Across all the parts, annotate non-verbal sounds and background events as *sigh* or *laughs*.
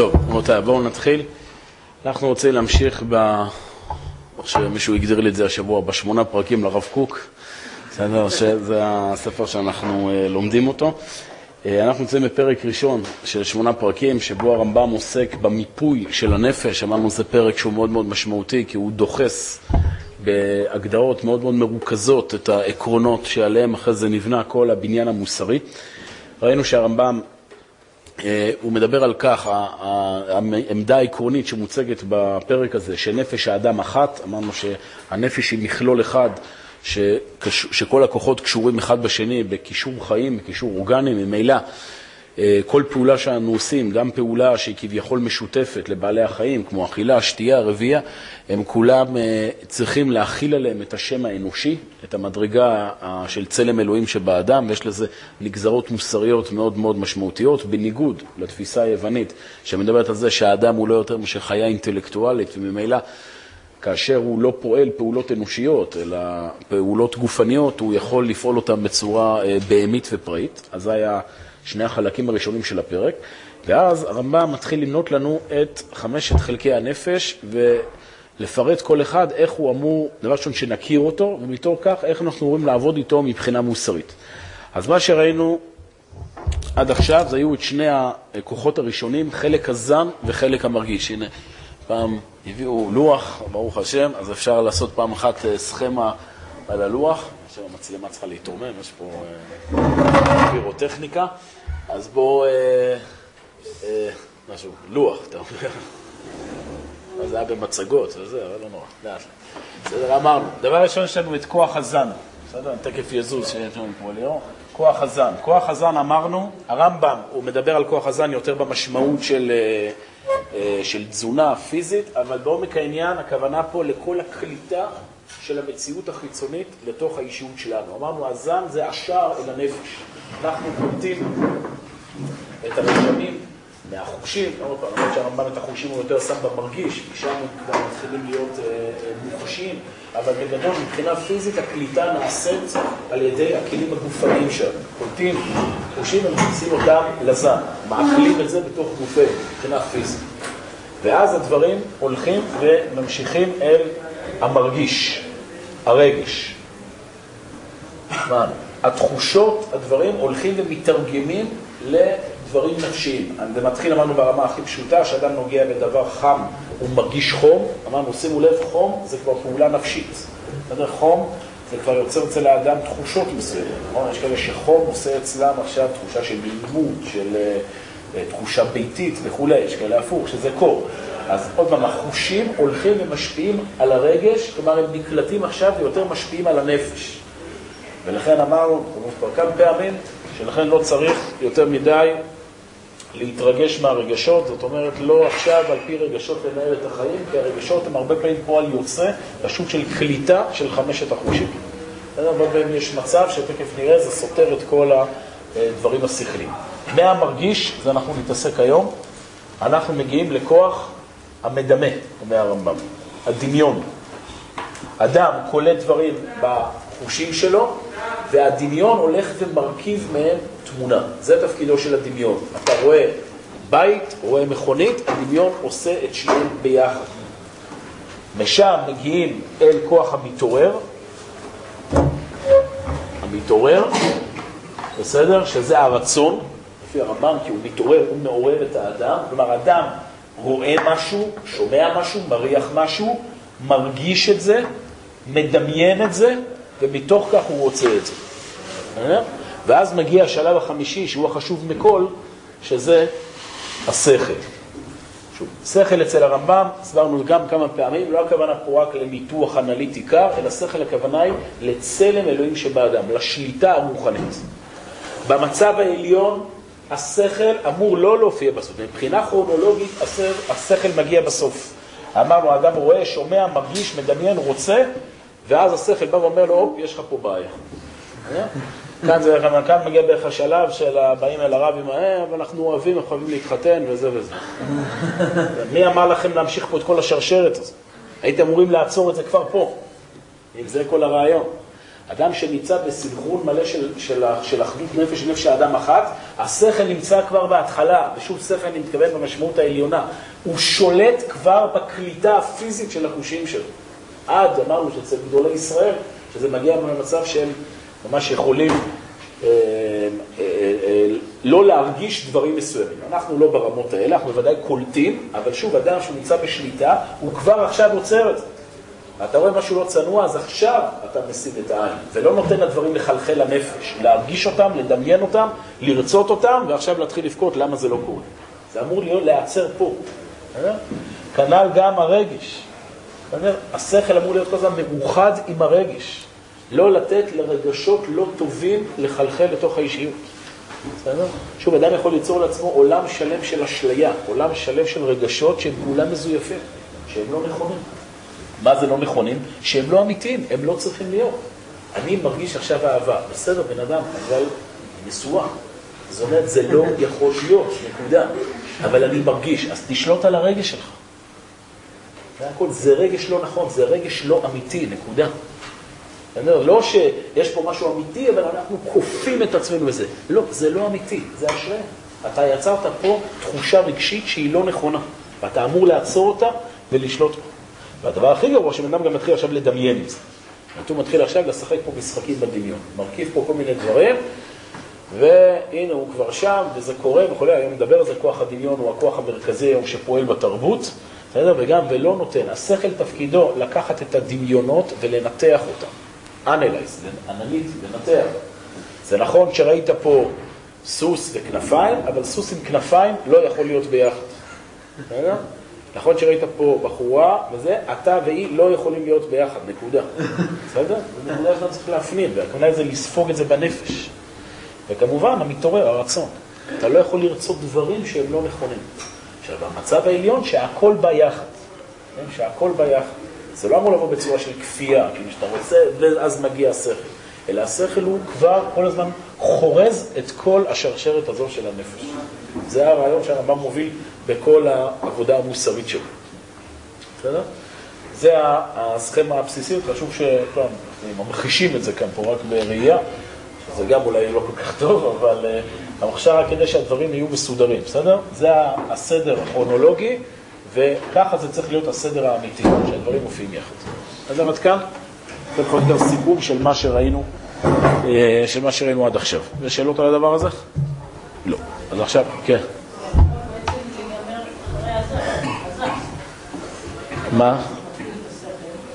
טוב, רבותיי, בואו נתחיל. אנחנו רוצים להמשיך ב... שמישהו הגדיר לי את זה השבוע, בשמונה פרקים לרב קוק. בסדר? שזה הספר שאנחנו uh, לומדים אותו. Uh, אנחנו נמצאים בפרק ראשון של שמונה פרקים, שבו הרמב"ם עוסק במיפוי של הנפש. אמרנו זה פרק שהוא מאוד מאוד משמעותי, כי הוא דוחס בהגדרות מאוד מאוד מרוכזות את העקרונות שעליהם אחרי זה נבנה כל הבניין המוסרי. ראינו שהרמב"ם אה, הוא מדבר על כך, העמדה העקרונית שמוצגת בפרק הזה, שנפש האדם אחת, אמרנו שהנפש היא מכלול אחד, שכל הכוחות קשורים אחד בשני בקישור חיים, בקישור אורגני, ממילא אה, כל פעולה שאנו עושים, גם פעולה שהיא כביכול משותפת לבעלי החיים, כמו אכילה, שתייה, רבייה, הם כולם אה, צריכים להכיל עליהם את השם האנושי, את המדרגה של צלם אלוהים שבאדם, ויש לזה נגזרות מוסריות מאוד מאוד משמעותיות, בניגוד לתפיסה היוונית, שמדברת על זה שהאדם הוא לא יותר מאשר חיה אינטלקטואלית, וממילא כאשר הוא לא פועל פעולות אנושיות, אלא פעולות גופניות, הוא יכול לפעול אותן בצורה אה, בהמית ופראית. אז זה היה שני החלקים הראשונים של הפרק, ואז הרמב"ם מתחיל למנות לנו את חמשת חלקי הנפש ולפרט כל אחד איך הוא אמור, דבר ראשון שנכיר אותו, ומתוך כך איך אנחנו אמורים לעבוד איתו מבחינה מוסרית. אז מה שראינו עד עכשיו זה היו את שני הכוחות הראשונים, חלק הזן וחלק המרגיש. הנה, פעם הביאו לוח, ברוך השם, אז אפשר לעשות פעם אחת אה, סכמה על הלוח. עכשיו המצלמה צריכה להתרומם, יש פה אה, פירוטכניקה. אז בואו, אה, אה, משהו, לוח, אתה אומר. זה היה במצגות וזה, אבל לא נורא, לאט. בסדר, אמרנו. דבר ראשון, יש לנו את כוח הזן. בסדר, תכף יזוז, שיש לנו פה ליאור. כוח הזן. כוח הזן, אמרנו, הרמב"ם, הוא מדבר על כוח הזן יותר במשמעות של, של תזונה פיזית, אבל בעומק העניין, הכוונה פה לכל הקליטה של המציאות החיצונית לתוך האישיות שלנו. אמרנו, הזן זה השער אל הנפש. אנחנו קולטים את הרשמים מהחושים, עוד פעם, למרות שהרמב"ם את החושים הוא יותר שם במרגיש, כי שם כבר מתחילים להיות אה, אה, מוחשים, אבל בגדול, מבחינה פיזית, הקליטה נעשית על ידי הכלים הגופניים שלנו. קולטים חושים ומכניסים אותם לזן, מעכלים את זה בתוך גופינו, מבחינה פיזית. ואז הדברים הולכים וממשיכים אל המרגיש. הרגש. התחושות, הדברים הולכים ומתרגמים לדברים נפשיים. זה מתחיל, אמרנו, ברמה הכי פשוטה, שאדם נוגע בדבר חם, הוא מרגיש חום. אמרנו, שימו לב, חום זה כבר פעולה נפשית. בסדר? חום זה כבר יוצר אצל האדם תחושות מסוימת. נכון? יש כאלה שחום עושה אצלם עכשיו תחושה של לימוד, של uh, תחושה ביתית וכולי, יש כאלה הפוך, שזה קור. אז עוד פעם, החושים הולכים ומשפיעים על הרגש, כלומר הם נקלטים עכשיו ויותר משפיעים על הנפש. ולכן אמרנו, כבר כמה פעמים, שלכן לא צריך יותר מדי להתרגש מהרגשות, זאת אומרת, לא עכשיו על פי רגשות לנהל את החיים, כי הרגשות הם הרבה פעמים פועל יוצא, פשוט של קליטה של חמשת החושים. הרבה פעמים יש מצב שתכף נראה, זה סותר את כל הדברים השכליים. מהמרגיש, זה אנחנו נתעסק היום, אנחנו מגיעים לכוח המדמה, אומר הרמב"ם, הדמיון. אדם קולט דברים בחושים שלו, והדמיון הולך ומרכיב מהם תמונה. זה תפקידו של הדמיון. אתה רואה בית, רואה מכונית, הדמיון עושה את שניהם ביחד. משם מגיעים אל כוח המתעורר, המתעורר, בסדר? שזה הרצון, לפי הרמב"ם, כי הוא מתעורר, הוא מעורר את האדם. כלומר, אדם רואה משהו, שומע משהו, מריח משהו, מרגיש את זה, מדמיין את זה, ומתוך כך הוא רוצה את זה. ואז מגיע השלב החמישי, שהוא החשוב מכל, שזה השכל. שוב, שכל אצל הרמב"ם, הסברנו גם כמה פעמים, לא הכוונה פה רק לניתוח אנליטי קר, אלא שכל הכוונה היא לצלם אלוהים שבאדם, לשליטה הרוחנית. במצב העליון השכל אמור לא להופיע בסוף. מבחינה כרונולוגית השכל מגיע בסוף. אמרנו, האדם רואה, שומע, מרגיש, מדמיין, רוצה, ואז השכל בא ואומר לו, הופ, יש לך פה בעיה. כאן, זה, כאן מגיע בערך השלב של הבאים אל הרב עם ההם, אנחנו אוהבים, אנחנו חייבים להתחתן וזה וזה. *laughs* מי אמר לכם להמשיך פה את כל השרשרת הזאת? הייתם אמורים לעצור את זה כבר פה, אם זה כל הרעיון. אדם שנמצא בסנכרון מלא של, של, של אחדות נפש נפש האדם אחת, השכל נמצא כבר בהתחלה, ושוב שכל אני מתכוון במשמעות העליונה, הוא שולט כבר בקליטה הפיזית של החושים שלו. עד, אמרנו שאצל גדולי ישראל, שזה מגיע למצב שהם ממש יכולים אה, אה, אה, לא להרגיש דברים מסוימים. אנחנו לא ברמות האלה, אנחנו בוודאי קולטים, אבל שוב, אדם שהוא נמצא בשליטה, הוא כבר עכשיו עוצר את זה. ואתה רואה משהו לא צנוע, אז עכשיו אתה מסיט את העין. ולא נותן לדברים לחלחל לנפש, להרגיש אותם, לדמיין אותם, לרצות אותם, ועכשיו להתחיל לבכות למה זה לא קורה. זה אמור להיות להיעצר פה. כנ"ל גם הרגש. השכל אמור להיות כל הזמן מאוחד עם הרגש. לא לתת לרגשות לא טובים לחלחל לתוך האישיות. בסדר? שוב, אדם יכול ליצור לעצמו עולם שלם של אשליה, עולם שלם של רגשות שהם כולם מזויפים, שהם לא נכונים. מה זה לא נכונים? שהם לא אמיתיים, הם לא צריכים להיות. אני מרגיש עכשיו אהבה, בסדר, בן אדם, אבל נשואה. זאת אומרת, זה לא יכול להיות, נקודה. אבל אני מרגיש, אז תשלוט על הרגש שלך. זה הכל, זה רגש לא נכון, זה רגש לא אמיתי, נקודה. לא שיש פה משהו אמיתי, אבל אנחנו כופים את עצמנו בזה. לא, זה לא אמיתי, זה אשרי. אתה יצרת פה תחושה רגשית שהיא לא נכונה, ואתה אמור לעצור אותה ולשלוט בה. והדבר הכי גרוע, שבן אדם גם מתחיל עכשיו לדמיין עם זה. הוא מתחיל עכשיו לשחק פה משחקים בדמיון. מרכיב פה כל מיני דברים, והנה הוא כבר שם, וזה קורה וכולי. היום נדבר על זה, כוח הדמיון הוא הכוח המרכזי היום שפועל בתרבות, בסדר? וגם, ולא נותן. השכל תפקידו לקחת את הדמיונות ולנתח אותם. אנלייז, אנליט, לנתח. זה נכון שראית פה סוס וכנפיים, אבל סוס עם כנפיים לא יכול להיות ביחד. נכון שראית פה בחורה וזה, אתה והיא לא יכולים להיות ביחד, נקודה. *laughs* בסדר? נקודה שאתה צריך להפנים, והכוונה זה לספוג את זה בנפש. וכמובן, המתעורר, הרצון. אתה לא יכול לרצות דברים שהם לא נכונים. עכשיו, במצב העליון שהכל בא יחד. כן? שהכל בא יחד. זה לא אמור לבוא בצורה של כפייה, כאילו שאתה רוצה, ואז מגיע השכל. אלא השכל הוא כבר כל הזמן חורז את כל השרשרת הזו של הנפש. זה הרעיון שהרמב"ם מוביל בכל העבודה המוסרית שלו. בסדר? זה הסכמה הבסיסית, חשוב שכולם ממחישים את זה כאן פה רק בראייה, שזה גם אולי לא כל כך טוב, אבל uh, המחשב רק כדי שהדברים יהיו מסודרים, בסדר? זה הסדר הכרונולוגי, וככה זה צריך להיות הסדר האמיתי, שהדברים מופיעים יחד. אז עד כאן, זה יכול להיות סיכום של מה שראינו, אה, של מה שראינו עד עכשיו. יש שאלות על הדבר הזה? לא. אז עכשיו, כן. מה?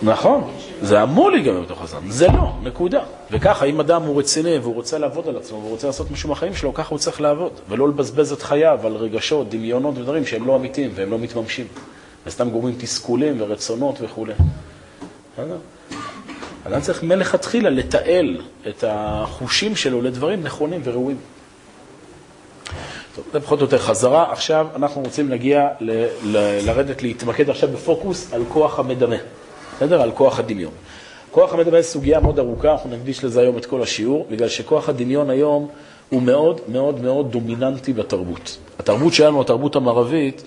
נכון, זה אמור להיגמר בתוך הזמן, זה לא, נקודה. וככה, אם אדם הוא רציני והוא רוצה לעבוד על עצמו והוא רוצה לעשות משהו בחיים שלו, ככה הוא צריך לעבוד, ולא לבזבז את חייו על רגשות, דמיונות ודברים שהם לא אמיתיים והם לא מתממשים. וסתם גורמים תסכולים ורצונות וכולי. אדם צריך מלכתחילה לתעל את החושים שלו לדברים נכונים וראויים. טוב, זה פחות או יותר חזרה. עכשיו אנחנו רוצים להגיע, ל, ל, לרדת, להתמקד עכשיו בפוקוס על כוח המדמה, בסדר? על כוח הדמיון. כוח המדמה זה סוגיה מאוד ארוכה, אנחנו נקדיש לזה היום את כל השיעור, בגלל שכוח הדמיון היום הוא מאוד מאוד מאוד דומיננטי בתרבות. התרבות שלנו, התרבות המערבית,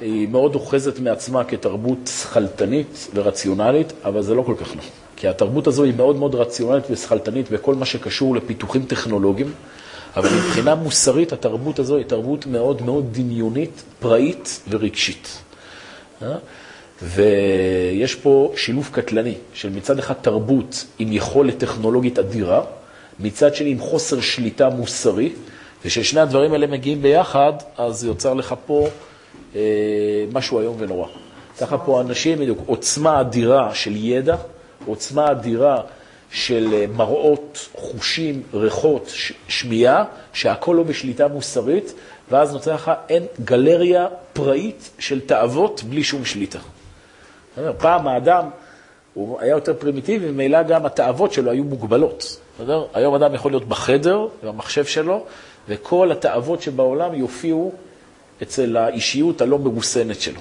היא מאוד אוחזת מעצמה כתרבות שכלתנית ורציונלית, אבל זה לא כל כך נכון. כי התרבות הזו היא מאוד מאוד רציונלית ושכלתנית בכל מה שקשור לפיתוחים טכנולוגיים. אבל מבחינה מוסרית התרבות הזו היא תרבות מאוד מאוד דמיונית, פראית ורגשית. אה? ויש פה שילוב קטלני של מצד אחד תרבות עם יכולת טכנולוגית אדירה, מצד שני עם חוסר שליטה מוסרי, וכששני הדברים האלה מגיעים ביחד, אז יוצר לך פה אה, משהו איום ונורא. ככה פה אנשים, בדיוק, עוצמה אדירה של ידע, עוצמה אדירה של אה, מראות, חושים, ריחות, שמיעה, שהכל לא בשליטה מוסרית, ואז נוצר לך אין גלריה פראית של תאוות בלי שום שליטה. פעם האדם, הוא היה יותר פרימיטיבי, וממילא גם התאוות שלו היו מוגבלות. בסדר? היום אדם יכול להיות בחדר, במחשב שלו, וכל התאוות שבעולם יופיעו אצל האישיות הלא מרוסנת שלו.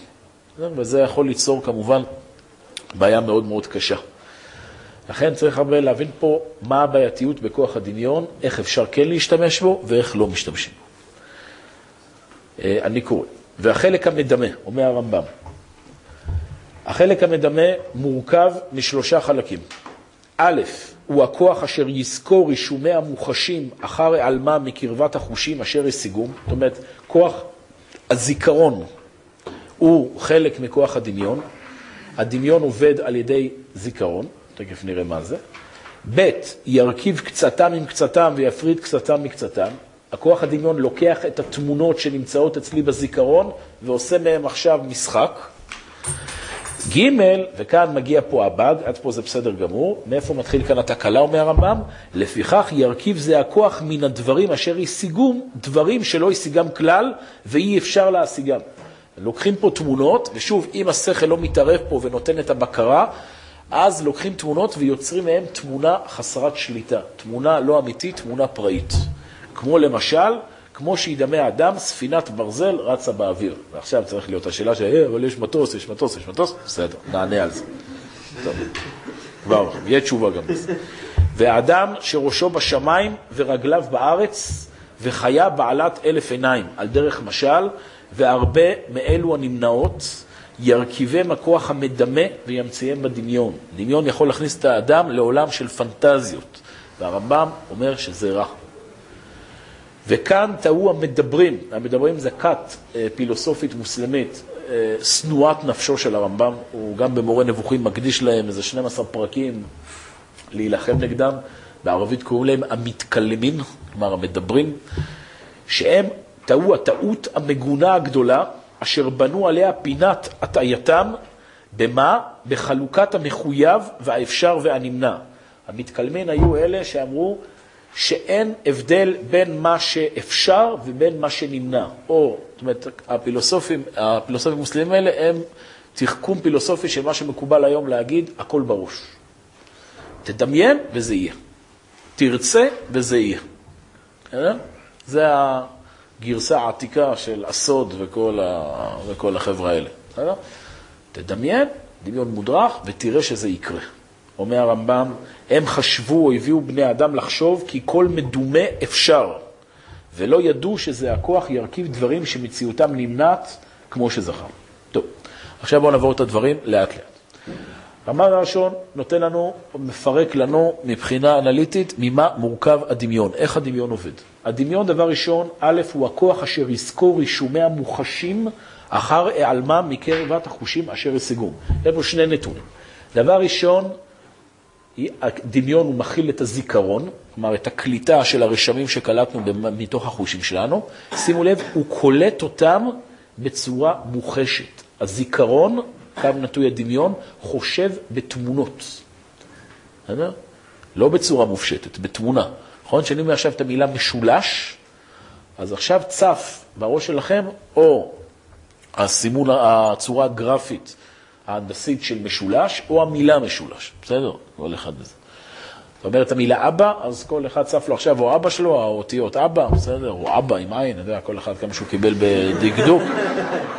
בסדר? וזה יכול ליצור כמובן בעיה מאוד מאוד קשה. לכן צריך הרבה להבין פה מה הבעייתיות בכוח הדמיון, איך אפשר כן להשתמש בו ואיך לא משתמשים בו. אה, אני קורא. והחלק המדמה, אומר הרמב"ם, החלק המדמה מורכב משלושה חלקים. א', הוא הכוח אשר יזכור רישומי המוחשים אחר העלמה מקרבת החושים אשר השיגום. זאת אומרת, כוח הזיכרון הוא חלק מכוח הדמיון. הדמיון עובד על ידי זיכרון, תכף נראה מה זה. ב', ירכיב קצתם עם קצתם ויפריד קצתם מקצתם. הכוח הדמיון לוקח את התמונות שנמצאות אצלי בזיכרון ועושה מהם עכשיו משחק. ג', וכאן מגיע פה הבאג, עד פה זה בסדר גמור, מאיפה מתחיל כאן התקלה, אומר הרמב"ם? לפיכך ירכיב זה הכוח מן הדברים אשר השיגום, דברים שלא השיגם כלל ואי אפשר להשיגם. לוקחים פה תמונות, ושוב, אם השכל לא מתערב פה ונותן את הבקרה, אז לוקחים תמונות ויוצרים מהם תמונה חסרת שליטה, תמונה לא אמיתית, תמונה פראית. כמו למשל, כמו שידמה אדם, ספינת ברזל רצה באוויר. ועכשיו צריך להיות השאלה של, אה, אבל יש מטוס, יש מטוס, יש מטוס, בסדר, נענה על זה. טוב, כבר, יהיה תשובה גם בזה. והאדם שראשו בשמיים ורגליו בארץ, וחיה בעלת אלף עיניים, על דרך משל, והרבה מאלו הנמנעות, ירכיבם הכוח המדמה וימציאם בדמיון. דמיון יכול להכניס את האדם לעולם של פנטזיות, והרמב"ם אומר שזה רע. וכאן טעו המדברים, המדברים זה כת אה, פילוסופית מוסלמית, אה, שנואת נפשו של הרמב"ם, הוא גם במורה נבוכים מקדיש להם איזה 12 פרקים להילחם נגדם, בערבית קוראים להם המתקלמים, כלומר המדברים, שהם טעו הטעות המגונה הגדולה, אשר בנו עליה פינת הטעייתם, במה? בחלוקת המחויב והאפשר והנמנע. המתקלמין היו אלה שאמרו, שאין הבדל בין מה שאפשר ובין מה שנמנע. או, זאת אומרת, הפילוסופים, הפילוסופים המוסלמים האלה הם תחכום פילוסופי של מה שמקובל היום להגיד, הכל בראש. תדמיין וזה יהיה. תרצה וזה יהיה. זה הגרסה העתיקה של הסוד וכל, ה... וכל החבר'ה האלה. תדמיין, דמיון מודרך, ותראה שזה יקרה. אומר הרמב"ם, הם חשבו או הביאו בני אדם לחשוב כי כל מדומה אפשר, ולא ידעו שזה הכוח ירכיב דברים שמציאותם נמנעת כמו שזכר. טוב, עכשיו בואו נעבור את הדברים לאט לאט. רמב"ם הראשון נותן לנו, מפרק לנו מבחינה אנליטית ממה מורכב הדמיון, איך הדמיון עובד. הדמיון, דבר ראשון, א', הוא הכוח אשר יזכור רישומי המוחשים אחר העלמה מקרבת החושים אשר השיגום. יש פה שני נתונים. דבר ראשון, הדמיון הוא מכיל את הזיכרון, כלומר את הקליטה של הרשמים שקלטנו מתוך החושים שלנו. שימו לב, הוא קולט אותם בצורה מוחשת. הזיכרון, קו נטוי הדמיון, חושב בתמונות. בסדר? לא בצורה מופשטת, בתמונה. נכון? כשאני אומר עכשיו את המילה משולש, אז עכשיו צף בראש שלכם או הסימון, הצורה הגרפית ההנדסית של משולש, או המילה משולש, בסדר? כל אחד בזה. זאת אומרת, המילה אבא, אז כל אחד צף לו עכשיו או אבא שלו, האותיות אבא, בסדר? או אבא עם עין, אני יודע, כל אחד כמה שהוא קיבל בדקדוק.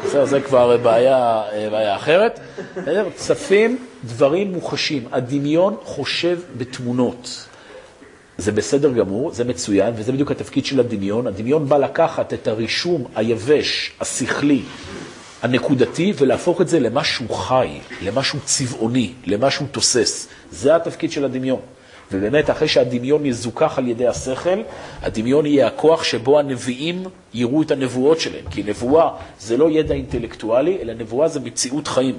בסדר, זה כבר בעיה, בעיה אחרת. בסדר? צפים דברים מוחשים. הדמיון חושב בתמונות. זה בסדר גמור, זה מצוין, וזה בדיוק התפקיד של הדמיון. הדמיון בא לקחת את הרישום היבש, השכלי, הנקודתי ולהפוך את זה למשהו חי, למשהו צבעוני, למשהו תוסס. זה התפקיד של הדמיון. ובאמת, אחרי שהדמיון יזוכח על ידי השכל, הדמיון יהיה הכוח שבו הנביאים יראו את הנבואות שלהם. כי נבואה זה לא ידע אינטלקטואלי, אלא נבואה זה מציאות חיים.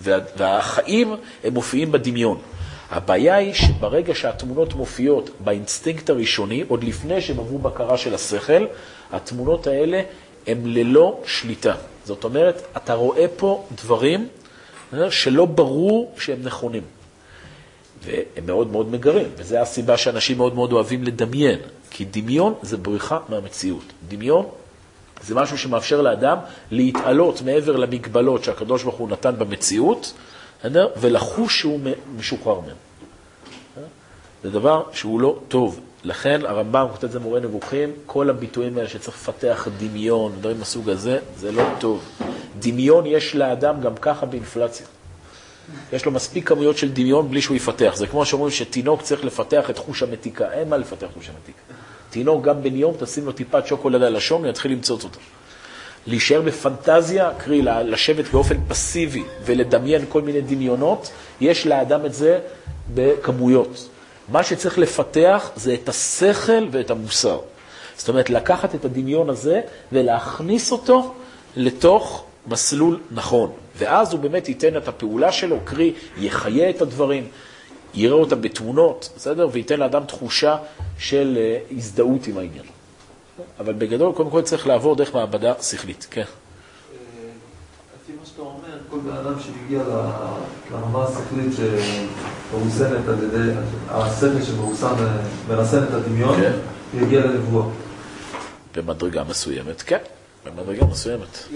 והחיים הם מופיעים בדמיון. הבעיה היא שברגע שהתמונות מופיעות באינסטינקט הראשוני, עוד לפני שהם עברו בקרה של השכל, התמונות האלה הן ללא שליטה. זאת אומרת, אתה רואה פה דברים שלא ברור שהם נכונים. והם מאוד מאוד מגרים, וזו הסיבה שאנשים מאוד מאוד אוהבים לדמיין, כי דמיון זה בריחה מהמציאות. דמיון זה משהו שמאפשר לאדם להתעלות מעבר למגבלות שהקדוש ברוך הוא נתן במציאות, ולחוש שהוא משוחרר מהם. זה דבר שהוא לא טוב. לכן הרמב"ם כותב את זה מורה נבוכים, כל הביטויים האלה שצריך לפתח דמיון, דברים מהסוג הזה, זה לא טוב. דמיון יש לאדם גם ככה באינפלציה. יש לו מספיק כמויות של דמיון בלי שהוא יפתח. זה כמו שאומרים שתינוק צריך לפתח את חוש המתיקה. אין מה לפתח חוש המתיקה. תינוק גם בן יום, תשים לו טיפת שוקולד על הוא יתחיל למצוץ אותו. להישאר בפנטזיה, קרי לשבת באופן פסיבי ולדמיין כל מיני דמיונות, יש לאדם את זה בכמויות. מה שצריך לפתח זה את השכל ואת המוסר. זאת אומרת, לקחת את הדמיון הזה ולהכניס אותו לתוך מסלול נכון. ואז הוא באמת ייתן את הפעולה שלו, קרי, יחיה את הדברים, יראה אותה בתמונות, בסדר? וייתן לאדם תחושה של אה, הזדהות עם העניין. אבל בגדול, קודם כל צריך לעבור דרך מעבדה שכלית. כן. לפי מה שאתה אומר, כל בן אדם שמגיע לרמה השכלית שמרוסנת על ידי, השכל שמרוסן מרסן את הדמיון, כן. יגיע לנבואה. במדרגה מסוימת, כן, במדרגה מסוימת.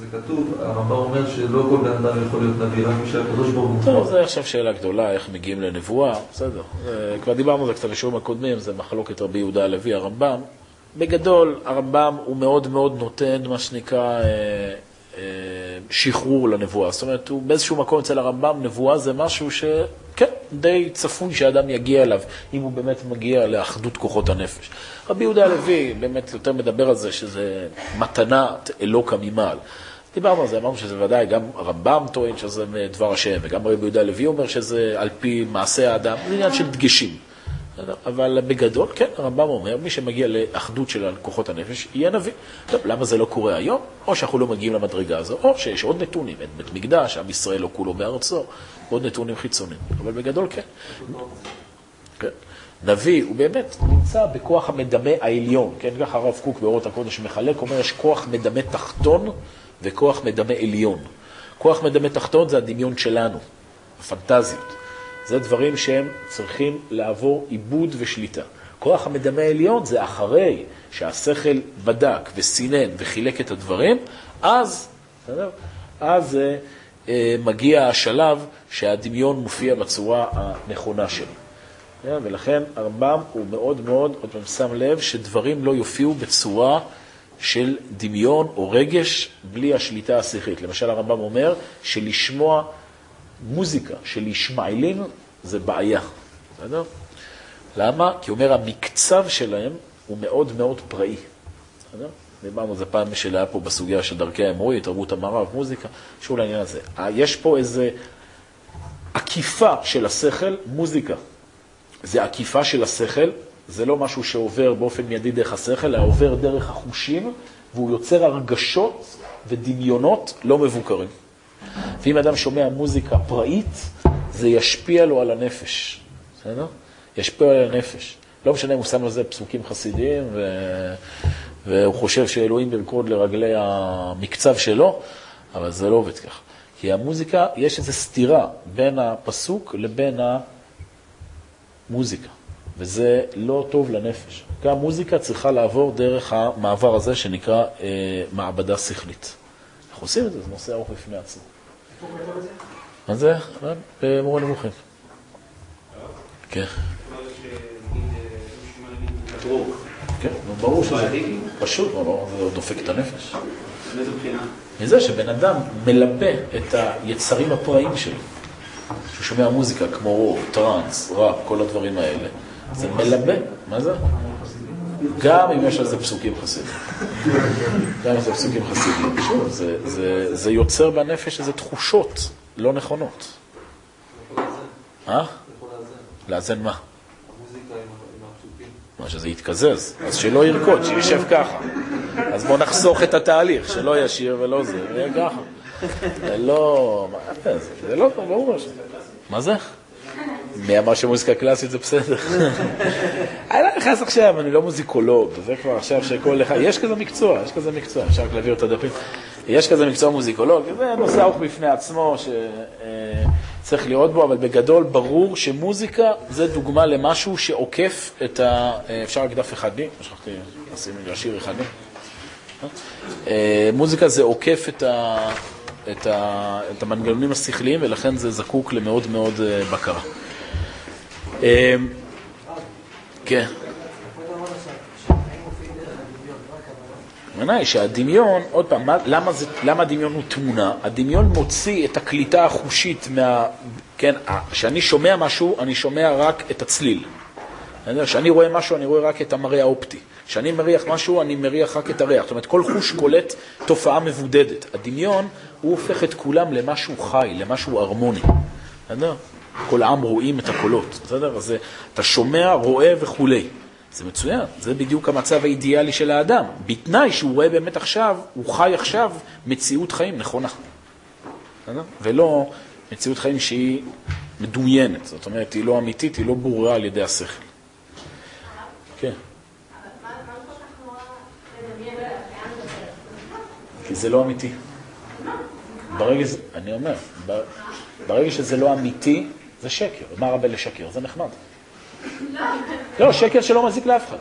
זה כתוב, הרמב"ם אומר שלא כל בן אדם יכול להיות נביא, רק מי שהקדוש ברוך הוא טוב. זו עכשיו שאלה גדולה, איך מגיעים לנבואה, בסדר. זה- כבר דיברנו על זה קצת בשיעורים הקודמים, זה מחלוקת רבי יהודה הלוי, הרמב"ם. בגדול, הרמב"ם הוא מאוד מאוד נותן מה שנקרא אה, אה, שחרור לנבואה. זאת אומרת, הוא באיזשהו מקום אצל הרמב"ם, נבואה זה משהו שכן, די צפוי שאדם יגיע אליו, אם הוא באמת מגיע לאחדות כוחות הנפש. רבי יהודה הלוי באמת יותר מדבר על זה שזה מתנת אלוקה ממעל. דיברנו על זה, אמרנו שזה ודאי, גם הרמב"ם טוען שזה מדבר השם, וגם רבי יהודה הלוי אומר שזה על פי מעשה האדם, זה עניין של דגשים. אבל בגדול, כן, הרמב"ם אומר, מי שמגיע לאחדות של כוחות הנפש, יהיה נביא. טוב, למה זה לא קורה היום? או שאנחנו לא מגיעים למדרגה הזו, או שיש עוד נתונים, אין בית מקדש, עם ישראל לא כולו בארצו, עוד נתונים חיצוניים. אבל בגדול, כן. כן. נביא, הוא באמת נמצא בכוח המדמה העליון, כן, ככה הרב קוק באורות הקודש מחלק, אומר, יש כוח מדמה תחתון וכוח מדמה עליון. כוח מדמה תחתון זה הדמיון שלנו, הפנטזיות. זה דברים שהם צריכים לעבור עיבוד ושליטה. כוח המדמה העליון זה אחרי שהשכל בדק וסינן וחילק את הדברים, אז, בסדר? אז אה, אה, מגיע השלב שהדמיון מופיע בצורה הנכונה שלו. כן, ולכן הרמב"ם הוא מאוד מאוד, עוד פעם שם לב, שדברים לא יופיעו בצורה של דמיון או רגש בלי השליטה השכלית. למשל הרמב"ם אומר שלשמוע מוזיקה של ישמעאלים זה בעיה, בסדר? למה? כי אומר המקצב שלהם הוא מאוד מאוד פראי, בסדר? דיברנו על זה פעם שהיה פה בסוגיה של דרכי האמורי, תרבות המערב, מוזיקה, שוב לעניין הזה. אה, יש פה איזה עקיפה של השכל, מוזיקה. זה עקיפה של השכל, זה לא משהו שעובר באופן מיידי דרך השכל, אלא עובר דרך החושים, והוא יוצר הרגשות ודמיונות לא מבוקרים. ואם אדם שומע מוזיקה פראית, זה ישפיע לו על הנפש, בסדר? ישפיע על הנפש. לא משנה אם הוא שם על זה פסוקים חסידיים, ו... והוא חושב שאלוהים ירקוד לרגלי המקצב שלו, אבל זה לא עובד ככה. כי המוזיקה, יש איזו סתירה בין הפסוק לבין המוזיקה, וזה לא טוב לנפש. גם מוזיקה צריכה לעבור דרך המעבר הזה שנקרא אה, מעבדה שכלית. איך עושים את זה? זה נושא ארוך בפני עצמו. מה זה? במורה נמוכים. כן. כן, ברור שזה פשוט, ברור, זה דופק את הנפש. מאיזה בחינה? מזה שבן אדם מלבה את היצרים הפראיים שלו. שהוא שומע מוזיקה כמו רוק, טראנס, ראפ, כל הדברים האלה. זה מלבה, מה זה? גם אם יש על זה פסוקים חסידים. גם אם זה פסוקים חסידים. זה, יוצר בנפש איזה תחושות לא נכונות. אה? לאזן מה? מה שזה יתקזז, אז שלא ירקוד, שישב ככה. אז בואו נחסוך את התהליך, שלא ישיר ולא זה, ויהיה ככה. זה לא... זה? לא ברור. ש- מה זה? מי אמר שמוזיקה קלאסית זה בסדר? אני לא נכנס עכשיו, אני לא מוזיקולוג, זה כבר עכשיו שכל אחד, יש כזה מקצוע, יש כזה מקצוע, אפשר רק להעביר את הדפים. יש כזה מקצוע מוזיקולוג, זה נושא ארוך בפני עצמו שצריך לראות בו, אבל בגדול ברור שמוזיקה זה דוגמה למשהו שעוקף את ה... אפשר רק דף אחד לי? שכחתי לשים להשאיר אחד לי. אה, מוזיקה זה עוקף את, ה, את, ה, את המנגנונים השכליים, ולכן זה זקוק למאוד מאוד אה, בקרה. אה, כן. שהדמיון, עוד פעם, מה, למה, הדמיון הוא תמונה? הדמיון מוציא את הקליטה החושית מה... כן, כשאני שומע משהו, אני שומע רק את הצליל. כשאני רואה משהו, אני רואה רק את המראה האופטי. כשאני מריח משהו, אני מריח רק את הריח. זאת אומרת, כל חוש קולט תופעה מבודדת. הדמיון, הוא הופך את כולם למשהו חי, למשהו הרמוני. בסדר? כל העם רואים את הקולות, בסדר? אז אתה שומע, רואה וכולי. זה מצוין, זה בדיוק המצב האידיאלי של האדם, בתנאי שהוא רואה באמת עכשיו, הוא חי עכשיו מציאות חיים נכונה. ולא מציאות חיים שהיא מדומיינת, זאת אומרת, היא לא אמיתית, היא לא ברורה על ידי השכל. כן. כי זה לא אמיתי. ברגע, אני אומר, ברגע שזה לא אמיתי, זה שקר. מה רבה לשקר? זה נחמד. לא, שקר שלא מזיק לאף אחד.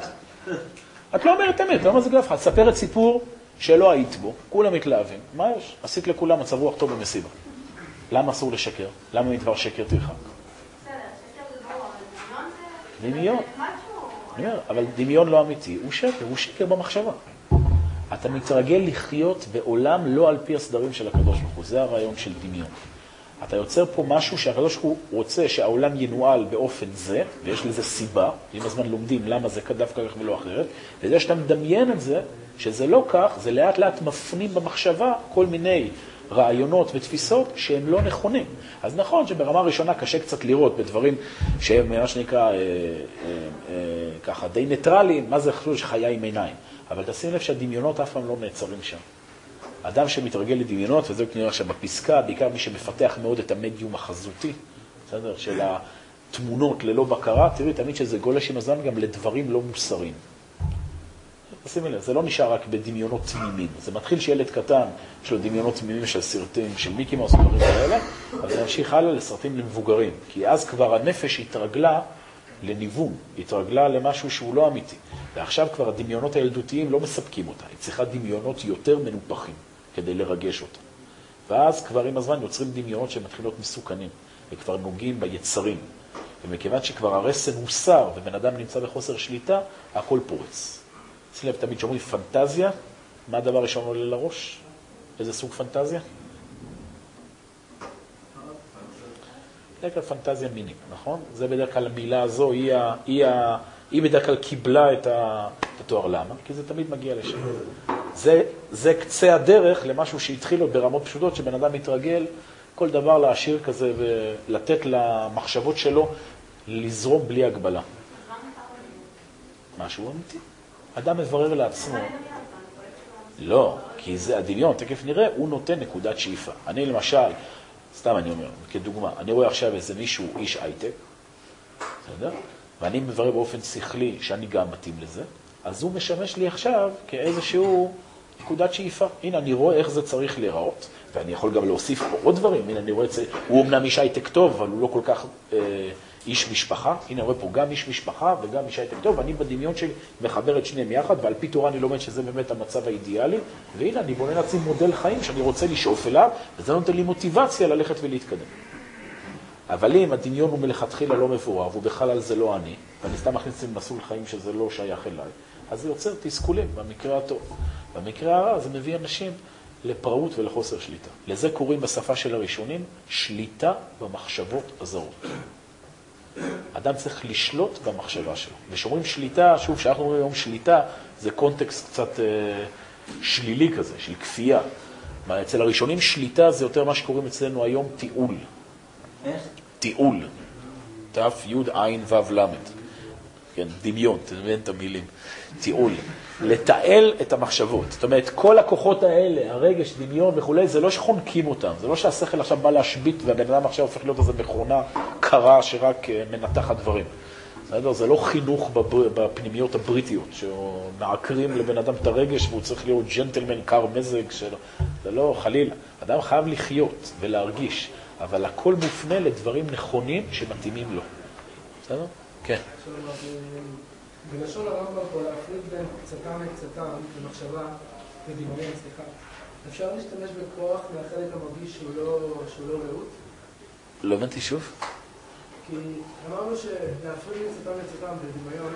את לא אומרת אמת, לא מזיק לאף אחד. ספרת סיפור שלא היית בו, כולם מתלהבים. מה יש? עשית לכולם מצב רוח טוב במסיבה. למה אסור לשקר? למה מדבר שקר תרחק? דמיון. אבל דמיון לא אמיתי, הוא שקר, הוא שקר במחשבה. אתה מתרגל לחיות בעולם לא על פי הסדרים של הקדוש ברוך הוא, זה הרעיון של דמיון. אתה יוצר פה משהו שהקדוש ברוך הוא רוצה שהעולם ינוהל באופן זה, ויש לזה סיבה, עם הזמן לומדים למה זה דווקא כך ולא אחרת, וזה שאתה מדמיין את זה, שזה לא כך, זה לאט לאט מפנים במחשבה כל מיני רעיונות ותפיסות שהם לא נכונים. אז נכון שברמה ראשונה קשה קצת לראות בדברים שהם מה שנקרא אה, אה, אה, ככה די ניטרליים, מה זה חשוב שחיה עם עיניים. אבל תשים לב שהדמיונות אף פעם לא נעצרים שם. אדם שמתרגל לדמיונות, וזה כנראה עכשיו בפסקה, בעיקר מי שמפתח מאוד את המדיום החזותי, בסדר? של התמונות ללא בקרה, תראי תמיד שזה גולש עם הזמן גם לדברים לא מוסריים. שימי לב, זה לא נשאר רק בדמיונות תמימים. זה מתחיל שילד קטן, יש לו דמיונות תמימים של סרטים, של מיקי מאוס ודברים כאלה, אבל זה ימשיך הלאה לסרטים למבוגרים. כי אז כבר הנפש התרגלה לניוון, התרגלה למשהו שהוא לא אמיתי. ועכשיו כבר הדמיונות הילדותיים לא מספקים אותה, היא צריכה דמיונות יותר מנופחים כדי לרגש אותה. ואז כבר עם הזמן יוצרים דמיונות שמתחילים להיות מסוכנים, וכבר נוגעים ביצרים. ומכיוון שכבר הרסן הוסר ובן אדם נמצא בחוסר שליטה, הכל פורץ. שים לב, תמיד שאומרים פנטזיה, מה הדבר הראשון עולה לראש? איזה סוג פנטזיה? בדרך כלל פנטזיה מינית, נכון? זה בדרך כלל המילה הזו, היא, ה, היא, ה, היא בדרך כלל קיבלה את התואר. למה? כי זה תמיד מגיע לשם. זה, זה קצה הדרך למשהו שהתחיל עוד ברמות פשוטות, שבן אדם מתרגל כל דבר להשאיר כזה ולתת למחשבות שלו לזרום בלי הגבלה. משהו אמיתי. אדם מברר לעצמו. לא, כי זה הדמיון, תכף נראה, הוא נותן נקודת שאיפה. אני למשל, סתם אני אומר, כדוגמה, אני רואה עכשיו איזה מישהו, איש הייטק, בסדר? ואני מברר באופן שכלי שאני גם מתאים לזה, אז הוא משמש לי עכשיו כאיזשהו נקודת שאיפה. הנה, אני רואה איך זה צריך להיראות, ואני יכול גם להוסיף פה עוד דברים. הנה, אני רואה את זה, הוא אמנם איש הייטק טוב, אבל הוא לא כל כך... אה, איש משפחה, הנה אני רואה פה גם איש משפחה וגם אישה יותר טוב, ואני בדמיון שלי מחבר את שניהם יחד, ועל פי תורה אני לומד שזה באמת המצב האידיאלי, והנה אני בונה לעצמי מודל חיים שאני רוצה לשאוף אליו, וזה נותן לי מוטיבציה ללכת ולהתקדם. אבל אם הדמיון הוא מלכתחילה לא מבורר, ובכלל על זה לא אני, ואני סתם מכניס למסלול חיים שזה לא שייך אליי, אז זה יוצר תסכולים במקרה הטוב. במקרה הרע זה מביא אנשים לפראות ולחוסר שליטה. לזה קוראים בשפה של הראשונים שליטה במחשבות הזרות. אדם צריך לשלוט במחשבה שלו. וכשאומרים שליטה, שוב, כשאנחנו אומרים היום שליטה, זה קונטקסט קצת אה, שלילי כזה, של כפייה. אצל הראשונים שליטה זה יותר מה שקוראים אצלנו היום טיעול. איך? טיעול. ת' י' ע' ו' ל'. כן, דמיון, תדמיין את המילים. טיעול. לתעל את המחשבות. זאת אומרת, כל הכוחות האלה, הרגש, דמיון וכולי, זה לא שחונקים אותם, זה לא שהשכל עכשיו בא להשבית והבן אדם עכשיו הופך להיות איזו מכונה קרה שרק אה, מנתחת דברים. בסדר? זה לא חינוך בפנימיות הבריטיות, שמעקרים לבן אדם את הרגש והוא צריך להיות ג'נטלמן קר מזג שלו. זה לא, חלילה. אדם חייב לחיות ולהרגיש, אבל הכל מופנה לדברים נכונים שמתאימים לו. בסדר? כן. בלשון הרמב"ם פה להפריד בין קצתם לקצתם במחשבה ודמיון, סליחה. אפשר להשתמש בכוח מהחלק המרגיש שהוא לא, לא רעות? לא הבנתי שוב. כי אמרנו שלהפריד בין קצתם לקצתם בדמיון,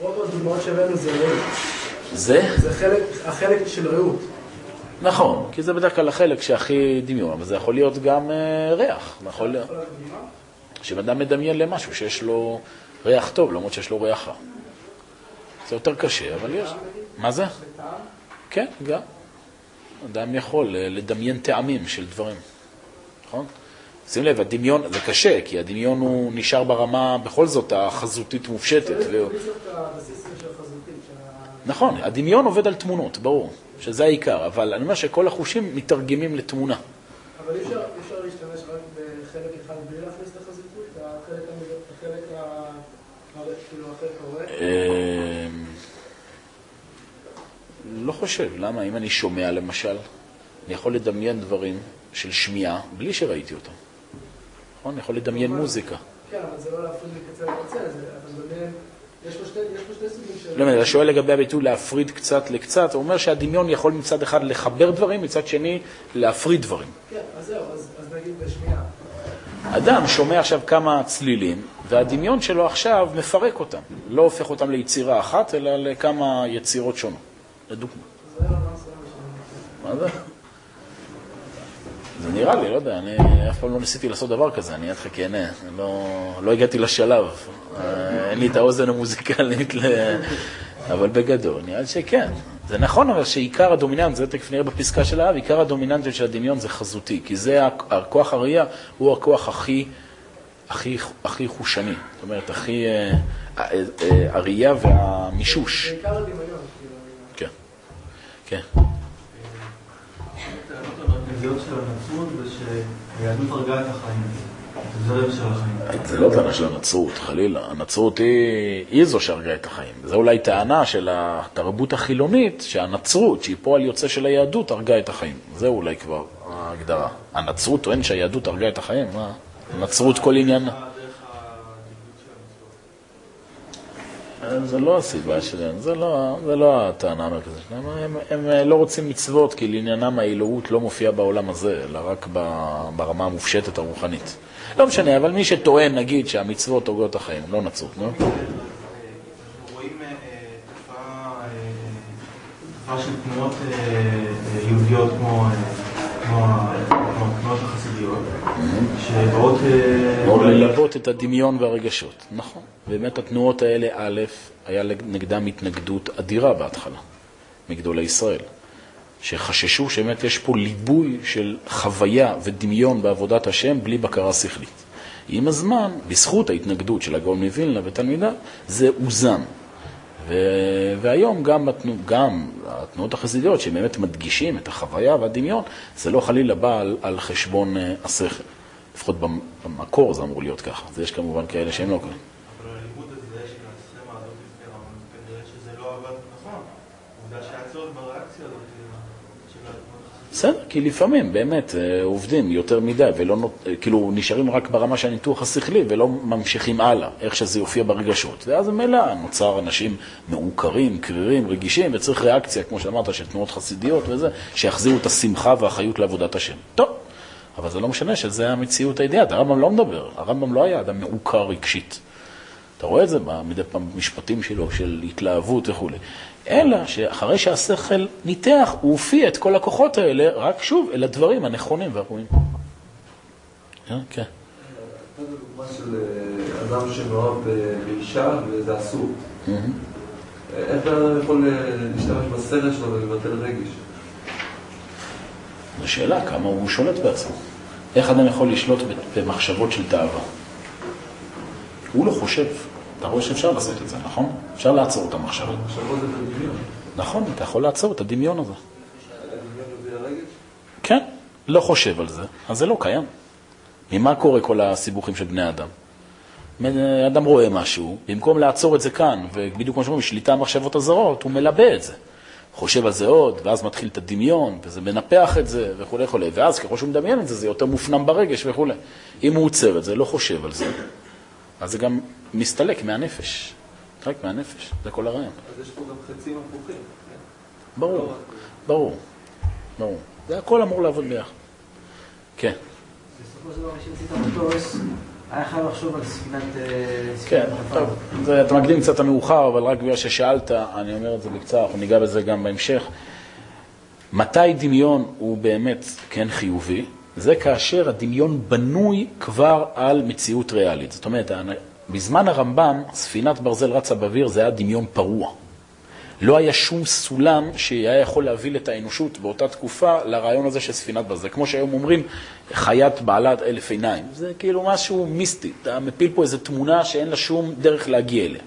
רוב הדוגמאות שהבאנו זה רעות. זה? זה חלק, החלק של רעות. נכון, כי זה בדרך כלל החלק שהכי דמיון, אבל זה יכול להיות גם uh, ריח. יכול להיות... שאדם מדמיין למשהו שיש לו ריח טוב, למרות שיש לו ריח רע. זה יותר קשה, אבל יש. מה זה? כן, גם. אדם יכול לדמיין טעמים של דברים, נכון? שים לב, הדמיון, זה קשה, כי הדמיון הוא נשאר ברמה, בכל זאת, החזותית מופשטת. נכון, הדמיון עובד על תמונות, ברור, שזה העיקר, אבל אני אומר שכל החושים מתרגמים לתמונה. אבל אי אפשר אי אפשר להשתמש רק בחלק אחד בלי להכניס את החזותית, החלק המ- החלק ה... הר- כאילו החלק הרואה. אמ, לא חושב, למה? אם אני שומע למשל, אני יכול לדמיין דברים של שמיעה בלי שראיתי אותם. נכון? אני יכול לדמיין מוזיקה. כן, אבל זה לא להפריד מקצה לקצה, אבל באמת, יש פה שתי סוגים של... לא, אתה שואל לגבי הביטוי להפריד קצת לקצת, הוא אומר שהדמיון יכול מצד אחד לחבר דברים, מצד שני להפריד דברים. כן, אז זהו, אז נגיד בשמיעה. אדם שומע עכשיו כמה צלילים, והדמיון שלו עכשיו מפרק אותם. לא הופך אותם ליצירה אחת, אלא לכמה יצירות שונות. לדוגמה. מה זה? זה נראה לי, לא יודע, אני אף פעם לא ניסיתי לעשות דבר כזה, אני כנה, אני לא, לא הגעתי לשלב, אה, אין לי את האוזן המוזיקלית, ל... אבל בגדול, נראה לי שכן. זה נכון, אבל שעיקר הדומיננט, זה תכף נראה בפסקה של האב, עיקר הדומיננטיות של הדמיון זה חזותי, כי זה הכוח הראייה, הוא הכוח הכי, הכי, הכי חושני, זאת אומרת, הכי, אה, אה, הראייה והמישוש. בעיקר הדמיון, כאילו. כן, כן. הנצרות זה שהיהדות הרגה את החיים. זה לא טענה של הנצרות, חלילה. הנצרות היא, היא זו שהרגה את החיים. זו אולי טענה של התרבות החילונית, שהנצרות, שהיא פועל יוצא של היהדות, הרגה את החיים. זה אולי כבר ההגדרה. הנצרות טוען שהיהדות הרגה את החיים? מה? הנצרות כל עניין... דרך הדקדוק של המצוות. זה לא הסיבה שלהם, זה לא, זה לא הטענה המרכזית שלהם. הם, הם לא רוצים מצוות, כי לעניינם האלוהות לא מופיעה בעולם הזה, אלא רק ברמה המופשטת הרוחנית. לא משנה, אבל מי שטוען, נגיד, שהמצוות הורגות את החיים, לא נצרות, נו? רואים אה, אה, אה, של תנועות אה, אה, יהודיות אה, כמו התנועות החסידיות, שבאות... אה, או ללוות את הדמיון והרגשות. נכון. באמת התנועות האלה, א', היה נגדם התנגדות אדירה בהתחלה, מגדולי ישראל, שחששו שבאמת יש פה ליבוי של חוויה ודמיון בעבודת השם בלי בקרה שכלית. עם הזמן, בזכות ההתנגדות של הגאון מווילנה ותלמידה, זה אוזן. ו... והיום גם, התנו... גם התנועות החסידיות שבאמת מדגישים את החוויה והדמיון, זה לא חלילה בא על, על חשבון uh, השכל. לפחות במ- במקור זה אמור להיות ככה. אז יש כמובן כאלה שהם לא כאלה. אבל הלימוד הזה של הסכמה הזאת לפני רבנות, כנראה שזה לא עבד נכון. עובדה שהיה צורך בריאקציה הזאת. בסדר, כי לפעמים באמת אה, עובדים יותר מדי, ולא נות... אה, כאילו נשארים רק ברמה של הניתוח השכלי ולא ממשיכים הלאה, איך שזה יופיע ברגשות. ואז ממילא נוצר אנשים מעוקרים, קרירים, רגישים, וצריך ריאקציה, כמו שאמרת, של תנועות חסידיות וזה, שיחזירו את השמחה והחיות לעבודת השם. טוב, אבל זה לא משנה שזה המציאות האידיאלית, הרמב"ם לא מדבר, הרמב"ם לא היה אדם מעוקר רגשית. אתה רואה את זה מדי פעם במשפטים שלו, של התלהבות וכולי. אלא שאחרי שהשכל ניתח, הוא הופיע את כל הכוחות האלה, רק שוב, אל הדברים הנכונים והראויים. אה, כן. נתת דוגמה של אה, אדם שמאוהב באישה וזה אסור. איך בן אדם יכול אה, להשתמש בסרט שלו ולבטל רגש? זו שאלה, כמה הוא שולט בעצמו. איך אדם יכול לשלוט במחשבות של תאווה? הוא לא חושב. אתה רואה שאפשר לעשות את זה, נכון? אפשר לעצור את המחשבה. מחשבות זה בדמיון. נכון, אתה יכול לעצור את הדמיון הזה. כן, לא חושב על זה, אז זה לא קיים. ממה קורה כל הסיבוכים של בני אדם? אדם רואה משהו, במקום לעצור את זה כאן, ובדיוק כמו שאומרים, שליטה במחשבות הזרות, הוא מלבה את זה. חושב על זה עוד, ואז מתחיל את הדמיון, וזה מנפח את זה, וכולי וכולי. ואז ככל שהוא מדמיין את זה, זה יותר מופנם ברגש וכולי. אם הוא עוצר את זה, לא חושב על זה, אז זה גם מסתלק מהנפש. רק מהנפש, זה כל הרעיון. אז יש פה גם חצים הפוכים. כן? ברור, ברור, ברור. זה הכל אמור לעבוד ביחד. כן. בסופו של דבר, את המטוס, היה חייב לחשוב על ספינת... אה, כן. טוב, זה, אתה מקדים קצת המאוחר, אבל רק בגלל ששאלת, אני אומר את זה בקצרה, אנחנו ניגע בזה גם בהמשך. מתי דמיון הוא באמת כן חיובי? זה כאשר הדמיון בנוי כבר על מציאות ריאלית. זאת אומרת, בזמן הרמב"ם, ספינת ברזל רצה באוויר, זה היה דמיון פרוע. לא היה שום סולם שהיה יכול להביא את האנושות באותה תקופה לרעיון הזה של ספינת ברזל. כמו שהיום אומרים, חיית בעלת אלף עיניים. זה כאילו משהו מיסטי. אתה מפיל פה איזו תמונה שאין לה שום דרך להגיע אליה.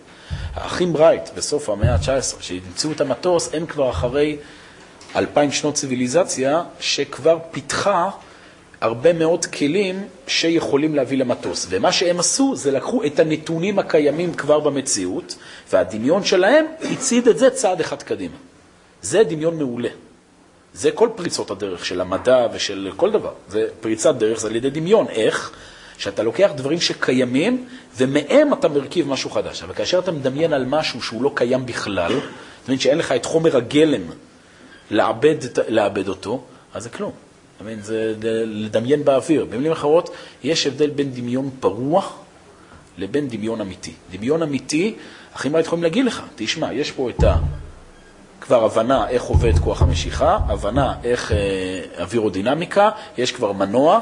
האחים ברייט, בסוף המאה ה-19, שהמציאו את המטוס, הם כבר אחרי אלפיים שנות ציוויליזציה, שכבר פיתחה הרבה מאוד כלים שיכולים להביא למטוס. ומה שהם עשו זה לקחו את הנתונים הקיימים כבר במציאות, והדמיון שלהם הצעיד את זה צעד אחד קדימה. זה דמיון מעולה. זה כל פריצות הדרך של המדע ושל כל דבר. זה פריצת דרך, זה על ידי דמיון. איך? שאתה לוקח דברים שקיימים, ומהם אתה מרכיב משהו חדש. אבל כאשר אתה מדמיין על משהו שהוא לא קיים בכלל, זאת אומרת שאין לך את חומר הגלם לעבד, לעבד אותו, אז זה כלום. מבין? זה לדמיין באוויר. במילים אחרות, יש הבדל בין דמיון פרוע לבין דמיון אמיתי. דמיון אמיתי, אחים רק יכולים להגיד לך, תשמע, יש פה את ה... כבר הבנה איך עובד כוח המשיכה, הבנה איך אה, אווירודינמיקה, יש כבר מנוע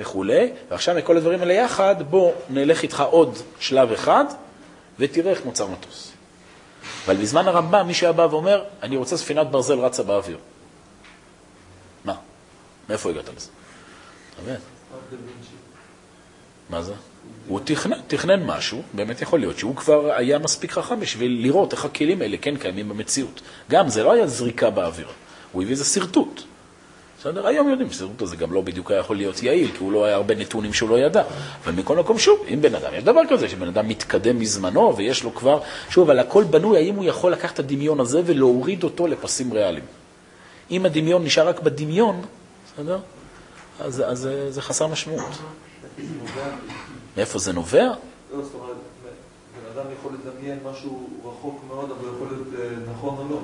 וכולי, ועכשיו מכל הדברים האלה יחד, בוא נלך איתך עוד שלב אחד ותראה איך נוצר מטוס. אבל בזמן הרמב"ם, מי שהיה בא ואומר, אני רוצה ספינת ברזל רצה באוויר. מאיפה הגעת לזה? אתה מבין? מה זה? הוא תכנן, תכנן משהו, באמת יכול להיות שהוא כבר היה מספיק חכם בשביל לראות איך הכלים האלה כן קיימים במציאות. גם זה לא היה זריקה באוויר, הוא הביא איזה שרטוט. בסדר? היום יודעים ששרטוט הזה גם לא בדיוק היה יכול להיות יעיל, כי הוא לא היה הרבה נתונים שהוא לא ידע. אבל מכל מקום, שוב, אם בן אדם, יש דבר כזה, שבן אדם מתקדם מזמנו ויש לו כבר, שוב, על הכל בנוי, האם הוא יכול לקחת את הדמיון הזה ולהוריד אותו לפסים ריאליים. אם הדמיון נשאר רק בדמיון, בסדר? אז, אז זה חסר משמעות. מאיפה זה נובע? לא, זאת אומרת, בן אדם יכול לדמיין משהו רחוק מאוד, אבל יכול להיות אה, נכון או לא.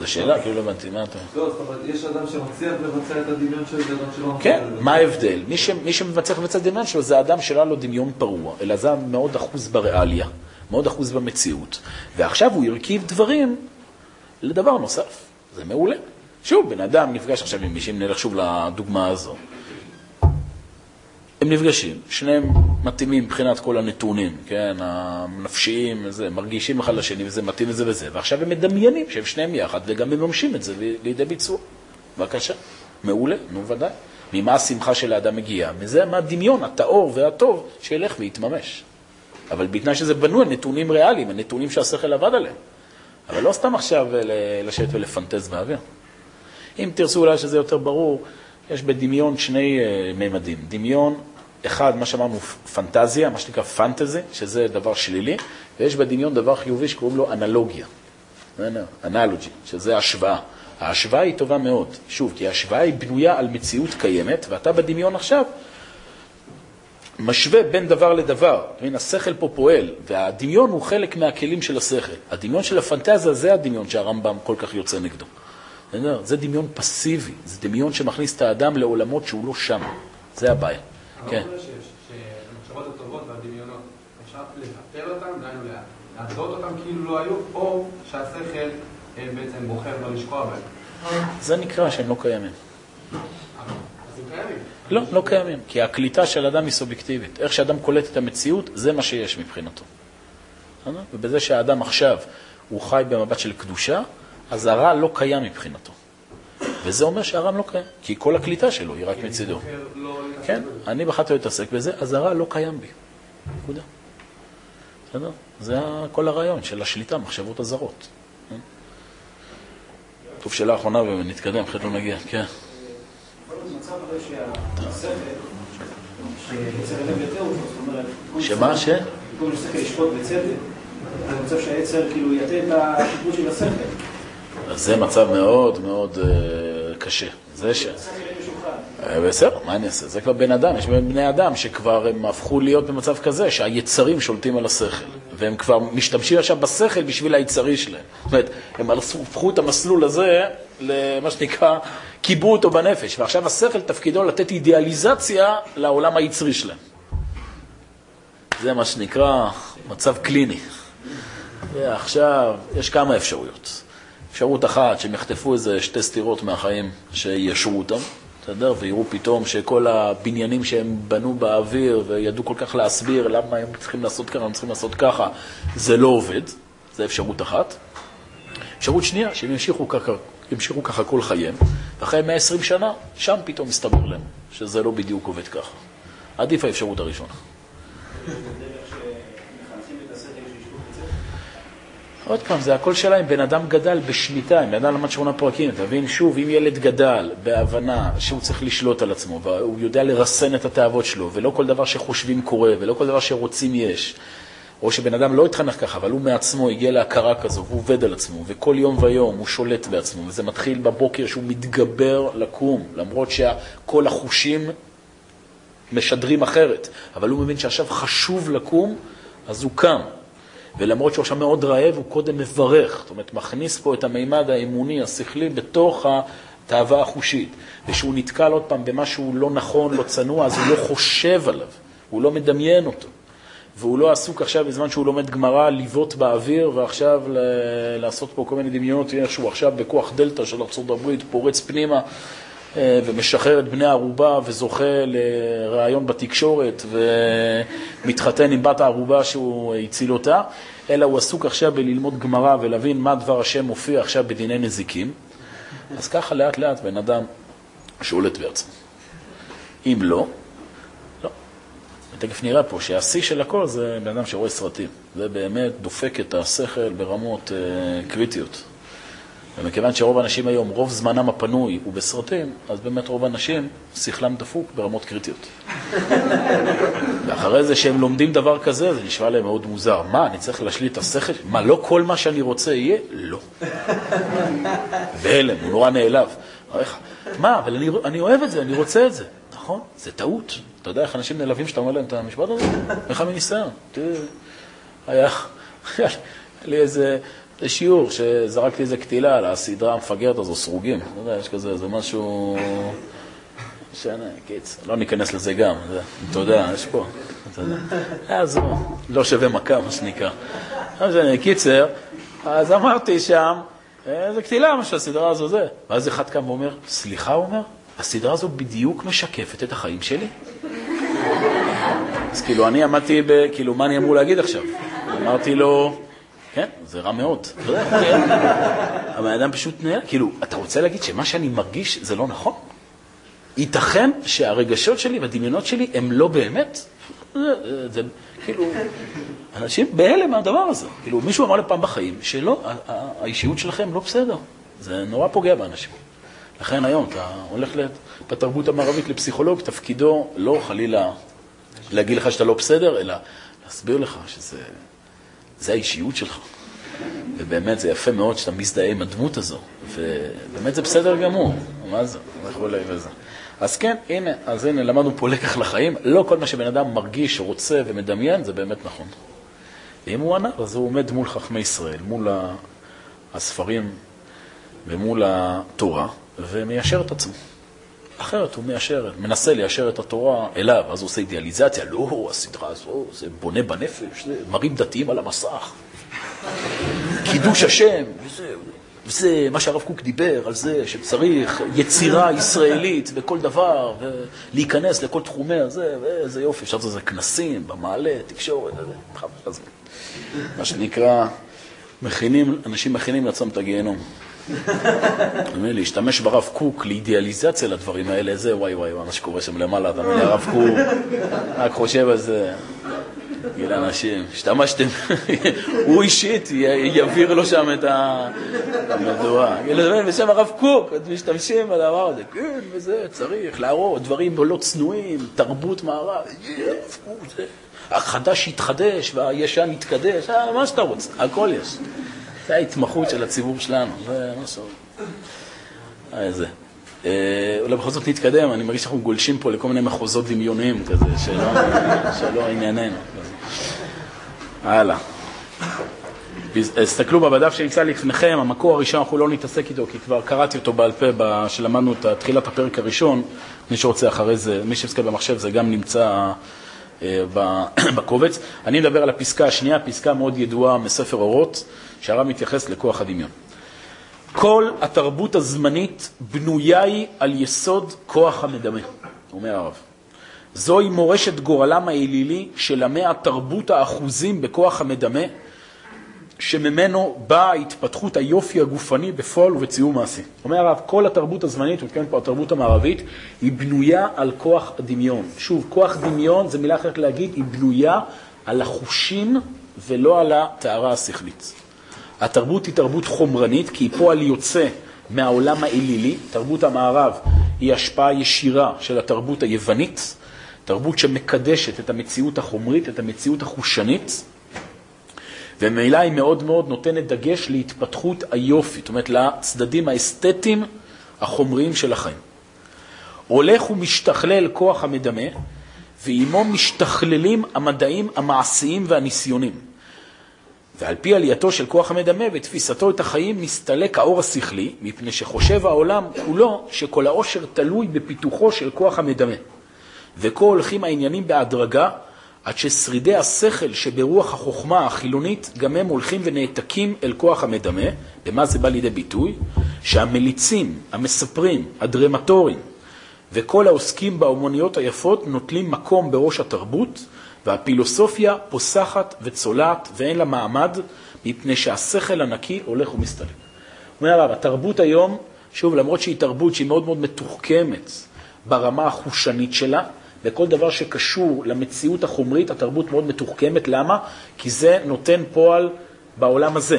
זו שאלה, כאילו לא הבנתי, מה אתה... לא, זאת אומרת, יש אדם שמצליח לבצע את הדמיון שלו, זה אדם שלא... כן, מה ההבדל? מי, שמצליח לבצע את הדמיון שלו זה אדם שלא לו דמיון פרוע, אלא זה מאוד אחוז בריאליה, מאוד אחוז במציאות. ועכשיו הוא הרכיב דברים לדבר נוסף. זה מעולה. שוב, בן אדם נפגש עכשיו עם מישהו, אם נלך שוב לדוגמה הזו. הם נפגשים, שניהם מתאימים מבחינת כל הנתונים, כן, הנפשיים, זה, מרגישים אחד לשני וזה מתאים וזה וזה, ועכשיו הם מדמיינים שהם שניהם יחד וגם מממשים את זה לידי ביצוע. בבקשה, מעולה, נו ודאי. ממה השמחה של האדם מגיעה? מזה מה הדמיון הטהור והטוב שילך ויתממש. אבל בתנאי שזה בנוי על נתונים ריאליים, הנתונים שהשכל עבד עליהם. אבל לא סתם עכשיו לשבת ולפנטז באוויר. אם תרצו אולי שזה יותר ברור, יש בדמיון שני uh, מימדים. דמיון, אחד, מה שאמרנו, פנטזיה, מה שנקרא פנטזי, שזה דבר שלילי, ויש בדמיון דבר חיובי שקוראים לו אנלוגיה. אנלוגי, שזה השוואה. ההשוואה היא טובה מאוד, שוב, כי ההשוואה היא בנויה על מציאות קיימת, ואתה בדמיון עכשיו משווה בין דבר לדבר. מבין, השכל פה פועל, והדמיון הוא חלק מהכלים של השכל. הדמיון של הפנטזיה זה הדמיון שהרמב"ם כל כך יוצא נגדו. זה דמיון פסיבי, זה דמיון שמכניס את האדם לעולמות שהוא לא שם. זה הבעיה. כן. שהמחשבות הטובות והדמיונות, אפשר לבטל אותם, דהיינו להגדות אותם כאילו לא היו, או שהשכל בעצם בוחר לא לשקוע בהם. זה נקרא שהם לא קיימים. לא, לא קיימים, כי הקליטה של אדם היא סובייקטיבית. איך שאדם קולט את המציאות, זה מה שיש מבחינתו. ובזה שהאדם עכשיו הוא חי במבט של קדושה, אז הרע לא קיים מבחינתו. וזה אומר שהרע לא קיים, כי כל הקליטה שלו היא רק מצידו. כן, אני בחרתי להתעסק בזה, אז הרע לא קיים בי. נקודה. בסדר? זה כל הרעיון של השליטה, מחשבות הזרות. טוב, שאלה אחרונה ונתקדם, אחרת לא נגיע. כן. שמה? ש? במקום שהשכל ישפוט בצדק, זה מצב שהיצר כאילו יטה את השיפוט של השכל. אז זה מצב מאוד מאוד uh, קשה. זה ש... בסדר, מה אני אעשה? זה כבר בן אדם, יש בני אדם שכבר הם הפכו להיות במצב כזה, שהיצרים שולטים על השכל, והם כבר משתמשים עכשיו בשכל בשביל היצרי שלהם. זאת אומרת, הם הפכו את המסלול הזה למה שנקרא, קיבעו אותו בנפש, ועכשיו השכל תפקידו לתת אידיאליזציה לעולם היצרי שלהם. זה מה שנקרא מצב קליני. ועכשיו, יש כמה אפשרויות. אפשרות אחת, שהם יחטפו איזה שתי סתירות מהחיים שיישרו אותם, בסדר? ויראו פתאום שכל הבניינים שהם בנו באוויר וידעו כל כך להסביר למה הם צריכים לעשות ככה, הם צריכים לעשות ככה, זה לא עובד. זו אפשרות אחת. אפשרות שנייה, שהם ימשיכו ככה, ימשיכו ככה כל חייהם, ואחרי 120 שנה, שם פתאום מסתבר להם שזה לא בדיוק עובד ככה. עדיף האפשרות הראשונה. עוד פעם, זה הכל שאלה אם בן אדם גדל בשליטה, אם בן אדם למד שמונה פרקים, תבין, שוב, אם ילד גדל בהבנה שהוא צריך לשלוט על עצמו, והוא יודע לרסן את התאוות שלו, ולא כל דבר שחושבים קורה, ולא כל דבר שרוצים יש, או שבן אדם לא התחנך ככה, אבל הוא מעצמו הגיע להכרה כזו, והוא עובד על עצמו, וכל יום ויום הוא שולט בעצמו, וזה מתחיל בבוקר שהוא מתגבר לקום, למרות שכל החושים משדרים אחרת, אבל הוא מבין שעכשיו חשוב לקום, אז הוא קם. ולמרות שהוא עכשיו מאוד רעב, הוא קודם מברך. זאת אומרת, מכניס פה את המימד האמוני, השכלי, בתוך התאווה החושית. וכשהוא נתקל עוד פעם במשהו לא נכון, לא צנוע, אז הוא לא חושב עליו, הוא לא מדמיין אותו. והוא לא עסוק עכשיו בזמן שהוא לומד גמרא לבעוט באוויר ועכשיו ל- לעשות פה כל מיני דמיונות, איך שהוא עכשיו בכוח דלתא של ארה"ב פורץ פנימה ומשחרר את בני הערובה וזוכה לראיון בתקשורת ומתחתן עם בת הערובה שהוא הציל אותה, אלא הוא עסוק עכשיו בללמוד גמרא ולהבין מה דבר השם מופיע עכשיו בדיני נזיקים. אז ככה לאט לאט בן אדם שולט בעצמו. אם לא, לא. ותכף נראה פה שהשיא של הכל זה בן אדם שרואה סרטים. זה באמת דופק את השכל ברמות אה, קריטיות. ומכיוון שרוב האנשים היום, רוב זמנם הפנוי הוא בסרטים, אז באמת רוב האנשים, שכלם דפוק ברמות קריטיות. *laughs* ואחרי זה שהם לומדים דבר כזה, זה נשמע להם מאוד מוזר. מה, אני צריך להשליט את השכל? מה, לא כל מה שאני רוצה יהיה? לא. *laughs* בהלם, הוא נורא נעלב. מה, אבל אני, אני אוהב את זה, אני רוצה את זה. נכון, זה טעות. אתה יודע איך אנשים נעלבים שאתה אומר להם את המשפט הזה? *laughs* לך מניסיון. היה לי איזה... זה שיעור שזרקתי איזה קטילה על הסדרה המפגרת הזו, סרוגים. אתה יודע, יש כזה, זה משהו... משנה, קיץ, לא ניכנס לזה גם, אתה יודע, יש פה, אתה יודע. אז לא שווה מכה, מה שנקרא. לא משנה, קיצר, אז אמרתי שם, "אה, זה קטילה מה שהסדרה הזו זה. ואז אחד קם ואומר, סליחה, הוא אומר, הסדרה הזו בדיוק משקפת את החיים שלי. אז כאילו, אני עמדתי ב... כאילו, מה אני אמור להגיד עכשיו? אמרתי לו, כן, זה רע מאוד. נראה? *laughs* הבן אדם פשוט נראה, כאילו, אתה רוצה להגיד שמה שאני מרגיש זה לא נכון? ייתכן שהרגשות שלי והדמיונות שלי הם לא באמת? זה, זה, כאילו, אנשים בהלם מהדבר הזה. כאילו, מישהו אמר לי פעם בחיים שלא, האישיות שלכם לא בסדר. זה נורא פוגע באנשים. לכן היום אתה הולך בתרבות המערבית לפסיכולוג, תפקידו לא חלילה להגיד לך שאתה לא בסדר, אלא להסביר לך שזה זה האישיות שלך. ובאמת זה יפה מאוד שאתה מזדהה עם הדמות הזו, ובאמת זה בסדר גמור, מה זה, וכולי וזה. אז כן, הנה, אז הנה, למדנו פה לקח לחיים, לא כל מה שבן אדם מרגיש, רוצה ומדמיין, זה באמת נכון. ואם הוא ענה, אז הוא עומד מול חכמי ישראל, מול הספרים ומול התורה, ומיישר את עצמו. אחרת הוא מיישר, מנסה ליישר את התורה אליו, אז הוא עושה אידיאליזציה, לא, הסדרה הזו, זה בונה בנפש, זה מראים דתיים על המסך. קידוש השם, וזה, וזה מה שהרב קוק דיבר על זה, שצריך יצירה ישראלית בכל דבר, ולהיכנס לכל תחומי הזה, ואיזה יופי, עכשיו זה, זה כנסים, במעלה, תקשורת. מה שנקרא, מכינים, אנשים מכינים לעצמם את הגיהנום. *laughs* להשתמש ברב קוק לאידיאליזציה לדברים האלה, זה וואי וואי, מה שקורה שם למעלה, אתה מבין, הרב קוק רק חושב על זה. גיל אנשים, השתמשתם, *laughs* הוא אישית יעביר לו שם את המדורה. כאילו, בשם הרב קוק, משתמשים בדבר הזה, כן, וזה, צריך להראות דברים לא צנועים, תרבות מערב, אה, החדש יתחדש והישן יתקדש, אה, מה שאתה רוצה, הכל יש. זה ההתמחות של הציבור שלנו, זה משהו... אה, זה. אה, אולי בכל זאת נתקדם, אני מרגיש שאנחנו גולשים פה לכל מיני מחוזות דמיוניים כזה, שלא, שלא ענייננו. הלאה. תסתכלו בדף שנמצא לפניכם, המקור הראשון אנחנו לא נתעסק איתו, כי כבר קראתי אותו בעל פה ב- שלמדנו את תחילת הפרק הראשון. מי שרוצה אחרי זה, מי שמסתכל במחשב, זה גם נמצא אה, *coughs* בקובץ. אני מדבר על הפסקה השנייה, פסקה מאוד ידועה מספר אורות, שהרב מתייחס לכוח הדמיון. כל התרבות הזמנית בנויה היא על יסוד כוח המדמה, אומר הרב. זוהי מורשת גורלם האלילי של עמי התרבות האחוזים בכוח המדמה, שממנו באה התפתחות היופי הגופני בפועל ובציור מעשי. אומר הרב, כל התרבות הזמנית, מתכוון פה התרבות המערבית, היא בנויה על כוח הדמיון. שוב, כוח דמיון זה מילה אחרת להגיד, היא בנויה על החושים ולא על הטהרה השכלית. התרבות היא תרבות חומרנית, כי היא פועל יוצא מהעולם האלילי. תרבות המערב היא השפעה ישירה של התרבות היוונית, תרבות שמקדשת את המציאות החומרית, את המציאות החושנית. וממילא היא מאוד מאוד נותנת דגש להתפתחות היופי, זאת אומרת לצדדים האסתטיים החומריים של החיים. הולך ומשתכלל כוח המדמה, ועימו משתכללים המדעים המעשיים והניסיונים. ועל פי עלייתו של כוח המדמה ותפיסתו את החיים, מסתלק האור השכלי, מפני שחושב העולם כולו שכל העושר תלוי בפיתוחו של כוח המדמה. וכה הולכים העניינים בהדרגה, עד ששרידי השכל שברוח החוכמה החילונית, גם הם הולכים ונעתקים אל כוח המדמה. במה זה בא לידי ביטוי? שהמליצים, המספרים, הדרמטורים וכל העוסקים באומנויות היפות נוטלים מקום בראש התרבות, והפילוסופיה פוסחת וצולעת ואין לה מעמד, מפני שהשכל הנקי הולך ומסתלק. אומר הרב, התרבות היום, שוב, למרות שהיא תרבות שהיא מאוד מאוד מתוחכמת ברמה החושנית שלה, וכל דבר שקשור למציאות החומרית, התרבות מאוד מתוחכמת. למה? כי זה נותן פועל בעולם הזה.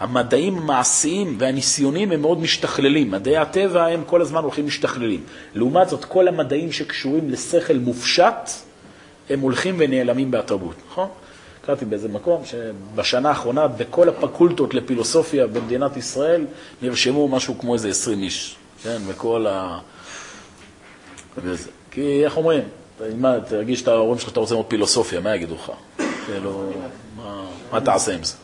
המדעים המעשיים והניסיונים הם מאוד משתכללים. מדעי הטבע הם כל הזמן הולכים משתכללים. לעומת זאת, כל המדעים שקשורים לשכל מופשט, הם הולכים ונעלמים בתרבות, נכון? קראתי באיזה מקום שבשנה האחרונה בכל הפקולטות לפילוסופיה במדינת ישראל נרשמו משהו כמו איזה 20 איש, כן? וכל ה... וזה. כי איך אומרים? מה, תרגיש את ההורים שלך, אתה רוצה ללמוד פילוסופיה, מה יגידו לך? כאילו, מה, תעשה עם זה?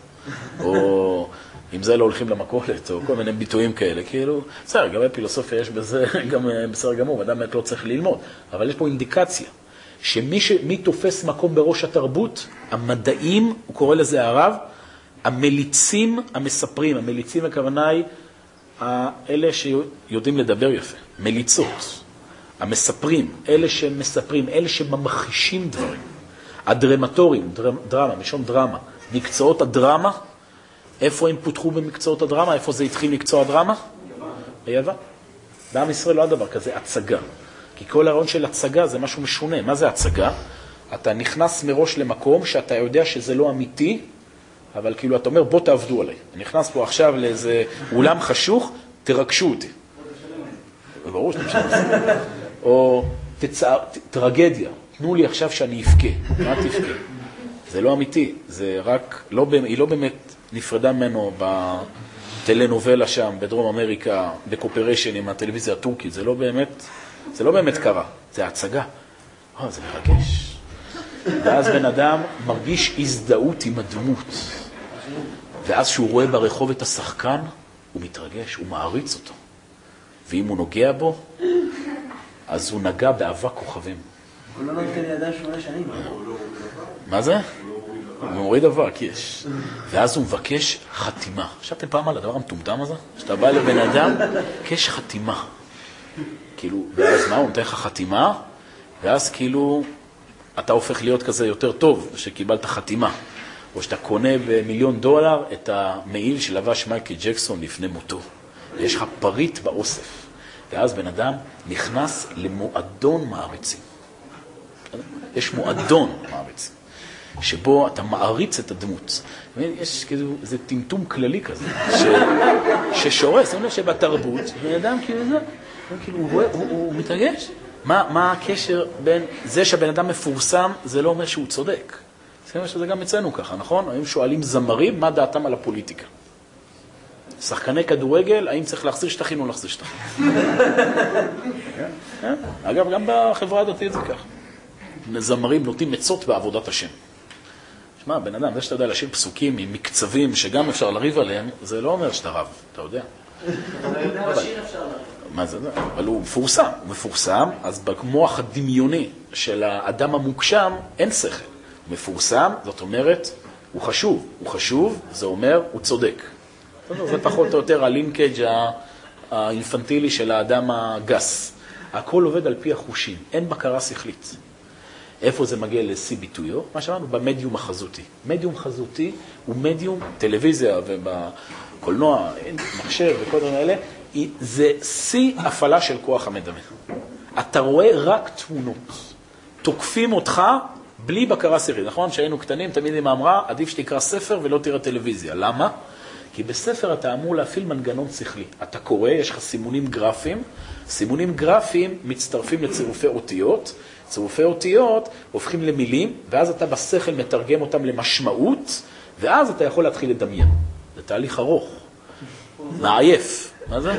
או עם זה לא הולכים למכולת, או כל מיני ביטויים כאלה, כאילו, בסדר, גם בפילוסופיה יש בזה, *laughs* גם בסדר גמור, אדם באמת לא צריך ללמוד, אבל יש פה אינדיקציה, שמי ש, תופס מקום בראש התרבות, המדעים, הוא קורא לזה הרב, המליצים המספרים, המליצים הכוונה היא אלה שיודעים לדבר יפה, מליצות. המספרים, אלה שמספרים, אלה שממחישים דברים. הדרמטורים, דר, דרמה, משום דרמה, מקצועות הדרמה, איפה הם פותחו במקצועות הדרמה? איפה זה התחיל מקצוע הדרמה? ביוון. בעם ישראל לא היה דבר כזה, הצגה. כי כל הרעיון של הצגה זה משהו משונה. מה זה הצגה? אתה נכנס מראש למקום שאתה יודע שזה לא אמיתי, אבל כאילו אתה אומר, בוא תעבדו עליי. אני נכנס פה עכשיו לאיזה אולם חשוך, תרגשו אותי. ברור שאתה משנה. או תצע... טרגדיה, תנו לי עכשיו שאני אבכה. מה תבכה? זה לא אמיתי, זה רק, לא, היא לא באמת נפרדה ממנו בטלנובלה שם, בדרום אמריקה, בקופרשן עם הטלוויזיה הטורקית, זה לא באמת, זה לא באמת קרה, זה הצגה. או, זה מרגש. ואז בן אדם מרגיש הזדהות עם הדמות. ואז כשהוא רואה ברחוב את השחקן, הוא מתרגש, הוא מעריץ אותו. ואם הוא נוגע בו, אז הוא נגע באבק כוכבים. הוא לא נותן לידיים שמונה שנים. מה זה? הוא מוריד אבק, יש. ואז הוא מבקש חתימה. חשבתם פעם על הדבר המטומטם הזה? שאתה בא לבן אדם, מבקש חתימה. כאילו, ואז מה, הוא נותן לך חתימה, ואז כאילו אתה הופך להיות כזה יותר טוב, שקיבלת חתימה. או שאתה קונה במיליון דולר את המעיל שלבש מייקל ג'קסון לפני מותו. ויש לך פריט באוסף. ואז בן אדם נכנס למועדון מעריצים. יש מועדון מעריצים, שבו אתה מעריץ את הדמות. יש כאילו איזה טמטום כללי כזה, ש... ששורס, אני אומר שבתרבות, בן אדם כאילו זה, כאילו הוא, רואה, הוא, הוא מתרגש. מה, מה הקשר בין זה שהבן אדם מפורסם, זה לא אומר שהוא צודק. זה גם אצלנו ככה, נכון? היום שואלים זמרים מה דעתם על הפוליטיקה. שחקני כדורגל, האם צריך להחזיר שטחים או להחזיר שטחים. *laughs* כן, כן. אגב, גם בחברה הדתית זה ככה. זמרים נותנים עצות בעבודת השם. שמע, בן אדם, זה שאתה יודע לשיר פסוקים עם מקצבים שגם אפשר לריב עליהם, זה לא אומר שאתה רב, אתה יודע. מה זה? אבל הוא מפורסם, הוא מפורסם, אז במוח הדמיוני של האדם המוגשם אין שכל. הוא מפורסם, זאת אומרת, הוא חשוב. הוא חשוב, זה אומר, הוא צודק. זה פחות או יותר הלינקג' האינפנטילי של האדם הגס. הכל עובד על פי החושים, אין בקרה שכלית. איפה זה מגיע לשיא ביטויו? מה שאמרנו, במדיום החזותי. מדיום חזותי הוא מדיום, טלוויזיה ובקולנוע, מחשב וכל הדברים האלה, זה שיא הפעלה של כוח המדמה. אתה רואה רק תמונות. תוקפים אותך בלי בקרה שכלית. נכון? כשהיינו קטנים, תמיד אמא אמרה, עדיף שתקרא ספר ולא תראה טלוויזיה. למה? כי בספר אתה אמור להפעיל מנגנון שכלי. אתה קורא, יש לך סימונים גרפיים, סימונים גרפיים מצטרפים לצירופי אותיות, צירופי אותיות הופכים למילים, ואז אתה בשכל מתרגם אותם למשמעות, ואז אתה יכול להתחיל לדמיין. זה תהליך ארוך, מעייף. מה זה?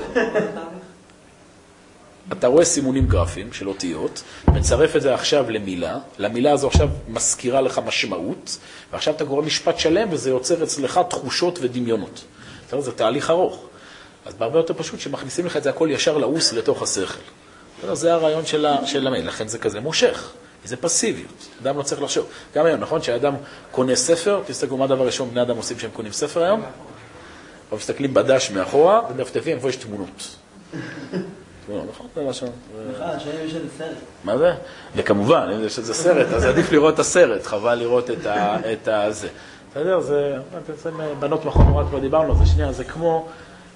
אתה רואה סימונים גרפיים של אותיות, מצרף את זה עכשיו למילה, למילה הזו עכשיו מזכירה לך משמעות, ועכשיו אתה קורא משפט שלם וזה יוצר אצלך תחושות ודמיונות. אתה יודע, זה תהליך ארוך. אז בהרבה יותר פשוט שמכניסים לך את זה הכל ישר לעוס לתוך השכל. זה הרעיון של, ה, לכן זה כזה מושך, זה פסיביות, אדם לא צריך לחשוב. גם היום, נכון, כשאדם קונה ספר, תסתכלו מה הדבר הראשון בני אדם עושים כשהם קונים ספר היום? הם מסתכלים בדש מאחורה ומדפדפים איפה יש תמונות. תמונות, נכון? זה מה ש... בכלל, השאלה אם יש איזה סרט. מה זה? וכמובן, אם יש איזה סרט, אז עדיף לראות את הסרט, חבל לראות את ה... את ה... זה. בנות מכון מורה כבר דיברנו על זה, שנייה, זה כמו...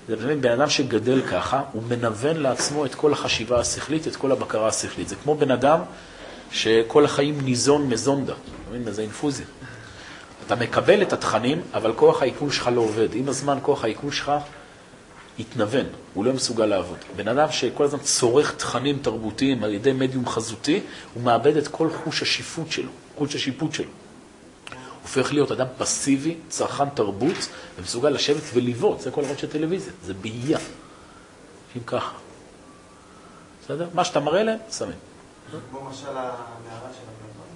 זה באמת בן אדם שגדל ככה, הוא מנוון לעצמו את כל החשיבה השכלית, את כל הבקרה השכלית. זה כמו בן אדם שכל החיים ניזון מזונדה, אתה מבין? מאיזה אינפוזיה. אתה מקבל את התכנים, אבל כוח העיכול שלך לא עובד. עם הזמן כוח העיכול שלך יתנוון, הוא לא מסוגל לעבוד. בן אדם שכל הזמן צורך תכנים תרבותיים על ידי מדיום חזותי, הוא מאבד את כל חוש השיפוט שלו, חוש השיפוט שלו. הוא הופך להיות אדם פסיבי, צרכן תרבות, ומסוגל לשבת ולבעוט, זה כל הרעיון של טלוויזיה, זה באייה. אם ככה. בסדר? מה שאתה מראה להם, שמים. כמו משל הנערה של.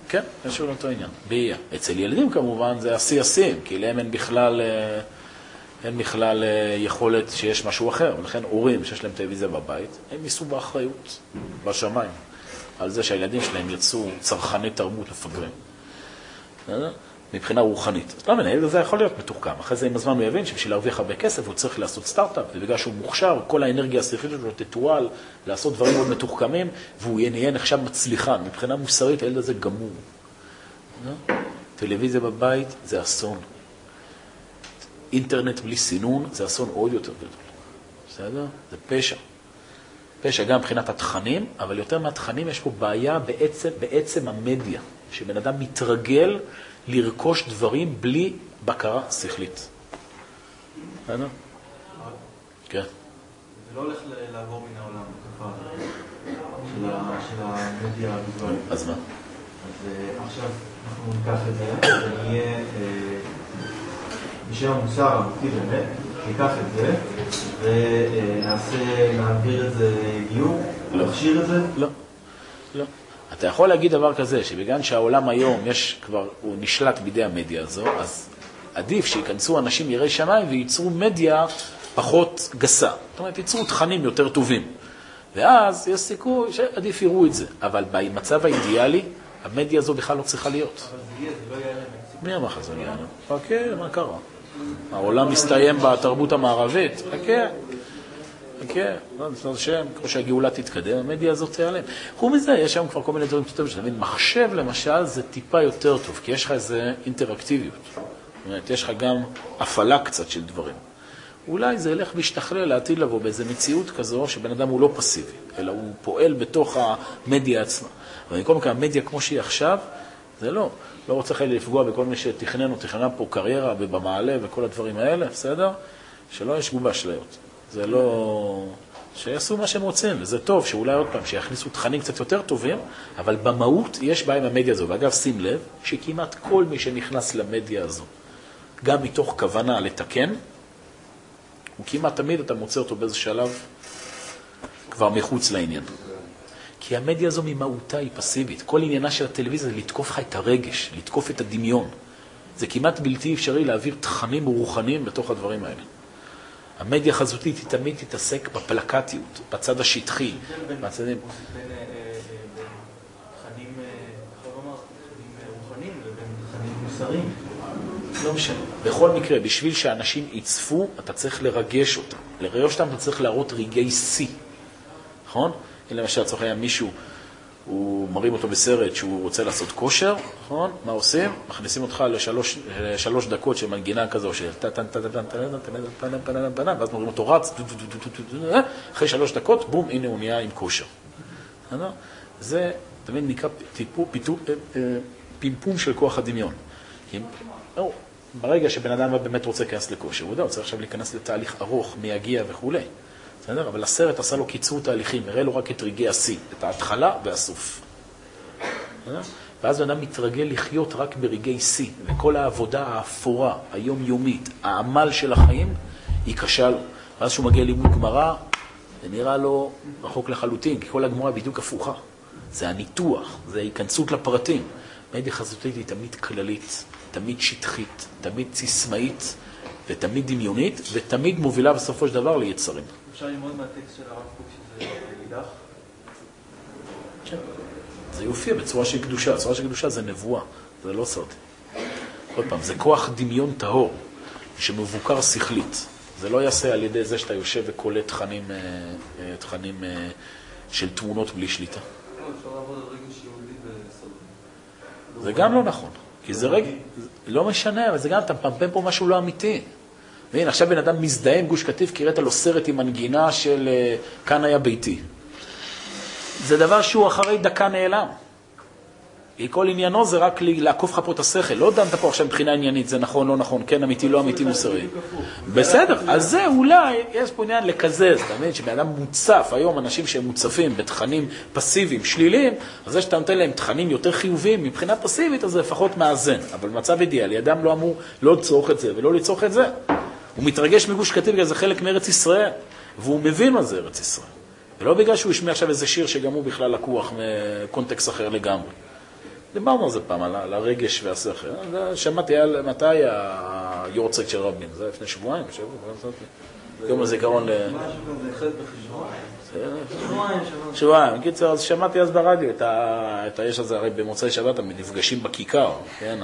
כן, קשור לאותו עניין, באייה. אצל ילדים כמובן זה השיא השיאים, כי להם אין בכלל, אה, אין בכלל אה, יכולת שיש משהו אחר, ולכן הורים שיש להם טלוויזיה בבית, הם יישאו באחריות, בשמיים, על זה שהילדים שלהם יצאו צרכני תרבות מפגרים. בסדר? מבחינה רוחנית. אז לא מבין, הילד הזה יכול להיות מתוחכם. אחרי זה עם הזמן הוא יבין שבשביל להרוויח הרבה כסף הוא צריך לעשות סטארט-אפ, ובגלל שהוא מוכשר, כל האנרגיה השכלית שלו תתועל לעשות דברים מאוד מתוחכמים, והוא יהיה- נחשב מצליחן. מבחינה מוסרית הילד הזה גמור. לא? טלוויזיה בבית זה אסון. אינטרנט בלי סינון זה אסון עוד יותר גדול. בסדר? זה פשע. פשע גם מבחינת התכנים, אבל יותר מהתכנים יש פה בעיה בעצם, בעצם המדיה, שבן אדם מתרגל לרכוש דברים בלי בקרה שכלית. בסדר? כן. זה לא הולך לעבור מן העולם, של המדיה הוויזואלית. אז מה? אז אה, עכשיו אנחנו ניקח את זה ונהיה, בשם המוסר האמיתי באמת, ניקח את זה ונעשה, נעביר את זה גיור, לא. נכשיר את זה. לא, לא. אתה יכול להגיד דבר כזה, שבגלל שהעולם היום יש כבר, הוא נשלט בידי המדיה הזו, אז עדיף שייכנסו אנשים יראי שמיים וייצרו מדיה פחות גסה. זאת אומרת, ייצרו תכנים יותר טובים. ואז יש סיכוי שעדיף יראו את זה. אבל במצב האידיאלי, המדיה הזו בכלל לא צריכה להיות. אבל זה יהיה, זה לא יהיה להם. מי אמר לך זה לא יעניין? חכה, מה קרה? העולם מסתיים בתרבות המערבית, חכה. חכה, לא, בעזרת השם, כמו שהגאולה תתקדם, המדיה הזאת תיעלם. חוץ מזה, יש היום כבר כל מיני דברים שאתה מבין, מחשב למשל זה טיפה יותר טוב, כי יש לך איזה אינטראקטיביות. זאת אומרת, יש לך גם הפעלה קצת של דברים. אולי זה ילך וישתכלל לעתיד לבוא באיזה מציאות כזו, שבן אדם הוא לא פסיבי, אלא הוא פועל בתוך המדיה עצמה. אבל מקרה, המדיה כמו שהיא עכשיו, זה לא. לא רוצה חלילה לפגוע בכל מי שתכנן או תכננה פה קריירה ובמעלה וכל הדברים האלה, בסדר? שלא ישבו באשליות. זה לא... שיעשו מה שהם רוצים, וזה טוב שאולי עוד פעם, שיכניסו תכנים קצת יותר טובים, אבל במהות יש בעיה עם המדיה הזו. ואגב, שים לב שכמעט כל מי שנכנס למדיה הזו, גם מתוך כוונה לתקן, הוא כמעט תמיד אתה מוצא אותו באיזה שלב כבר מחוץ לעניין. כי המדיה הזו ממהותה היא פסיבית. כל עניינה של הטלוויזיה זה לתקוף לך את הרגש, לתקוף את הדמיון. זה כמעט בלתי אפשרי להעביר תכנים רוחניים בתוך הדברים האלה. המדיה החזותית היא תמיד תתעסק בפלקטיות, בצד השטחי, בצדים... אה, אה, אה. לא משנה. בכל מקרה, בשביל שאנשים יצפו, אתה צריך לרגש אותם. לרגש אותם אתה צריך להראות רגעי שיא, נכון? אם למשל, לצורך העניין, מישהו, הוא מרים אותו בסרט שהוא רוצה לעשות כושר, נכון? מה עושים? מכניסים אותך לשלוש דקות של מנגינה כזו, של ואז מראים אותו רץ, אחרי שלוש דקות, בום, הנה הוא נהיה עם כושר. זה תמיד נקרא פמפום של כוח הדמיון. ברגע שבן אדם באמת רוצה להיכנס לכושר, הוא יודע, הוא צריך עכשיו להיכנס לתהליך ארוך, מייגיע וכולי. בסדר? אבל הסרט עשה לו קיצור תהליכים, הראה לו רק את רגעי השיא, את ההתחלה והסוף. בסדר? ואז אדם מתרגל לחיות רק ברגעי שיא, וכל העבודה האפורה, היומיומית, העמל של החיים, היא קשה לו. ואז כשהוא מגיע ללימוד גמרא, זה נראה לו רחוק לחלוטין, כי כל הגמרא בדיוק הפוכה. זה הניתוח, זה ההיכנסות לפרטים. מדיה חזותית היא תמיד כללית, תמיד שטחית, תמיד סיסמאית ותמיד דמיונית, ותמיד מובילה בסופו של דבר ליצרים. אפשר ללמוד מהטקסט של הרב קוק שזה אידך? זה יופיע בצורה של קדושה. צורה של קדושה זה נבואה, זה לא סוד. עוד פעם, זה כוח דמיון טהור, שמבוקר שכלית. זה לא יעשה על ידי זה שאתה יושב וקולט תכנים, אה, אה, תכנים אה, של תמונות בלי שליטה. לא. זה גם לא נכון, כי זה רגע, לא משנה, אבל זה גם, אתה מפמפם פה משהו לא אמיתי. והנה, עכשיו בן אדם מזדהה עם גוש קטיף, כי הראית לו סרט עם מנגינה של אה, כאן היה ביתי. זה דבר שהוא אחרי דקה נעלם. כי כל עניינו זה רק לעקוף לך פה את השכל. לא דנת פה עכשיו מבחינה עניינית, זה נכון, לא נכון, כן אמיתי, לא אמיתי, מוסרי. בסדר, אז זה אולי, יש פה עניין לקזז, אתה מבין? שבן אדם מוצף, היום אנשים שהם מוצפים בתכנים פסיביים, שליליים, אז זה שאתה נותן להם תכנים יותר חיוביים מבחינה פסיבית, אז זה לפחות מאזן. אבל במצב אידיאלי, אדם לא אמור לא לצרוך את זה ולא לצרוך את זה. הוא מתרגש מגוש קטיף בגלל זה חלק מארץ ישראל, והוא מבין מה זה ארץ ישראל. ולא בגלל שהוא ישמע עכשיו איזה שיר שגם הוא בכלל לקוח מקונטקסט אחר לגמרי. דיברנו על זה פעם, על הרגש והשכל. זה שמעתי על מתי היורצייט של רבין, זה היה לפני שבועיים, שבוע, יום הזיכרון ל... שבועיים, שבוע. שבועיים. בקיצור, אז שמעתי אז ברדיו את ה... את ה... יש הזה, הרי במוצאי שבת הם נפגשים בכיכר, כן?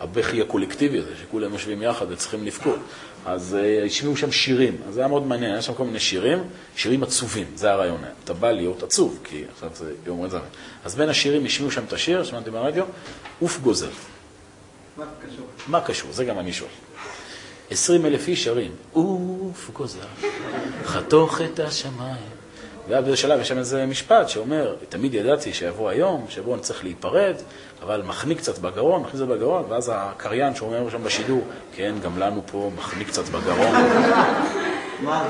הבכי הקולקטיבי הזה, שכולם יושבים יחד וצריכים לבכות. אז אה, השמיעו שם שירים, אז זה היה מאוד מעניין, היה שם כל מיני שירים, שירים עצובים, זה הרעיון. אתה בא להיות עצוב, כי עכשיו זה יום רצח. אז בין השירים השמיעו שם את השיר, שמעתי ברדיו, עוף גוזל. מה קשור? מה קשור? זה גם אני שואל. עשרים אלף איש שרים, עוף גוזל, חתוך את השמיים. ואז באיזה שלב יש שם איזה משפט שאומר, תמיד ידעתי שיבוא היום, שבו אני צריך להיפרד, אבל מחניק קצת בגרון, את זה בגרון, ואז הקריין שאומר שם בשידור, כן, גם לנו פה מחניק קצת בגרון. מה?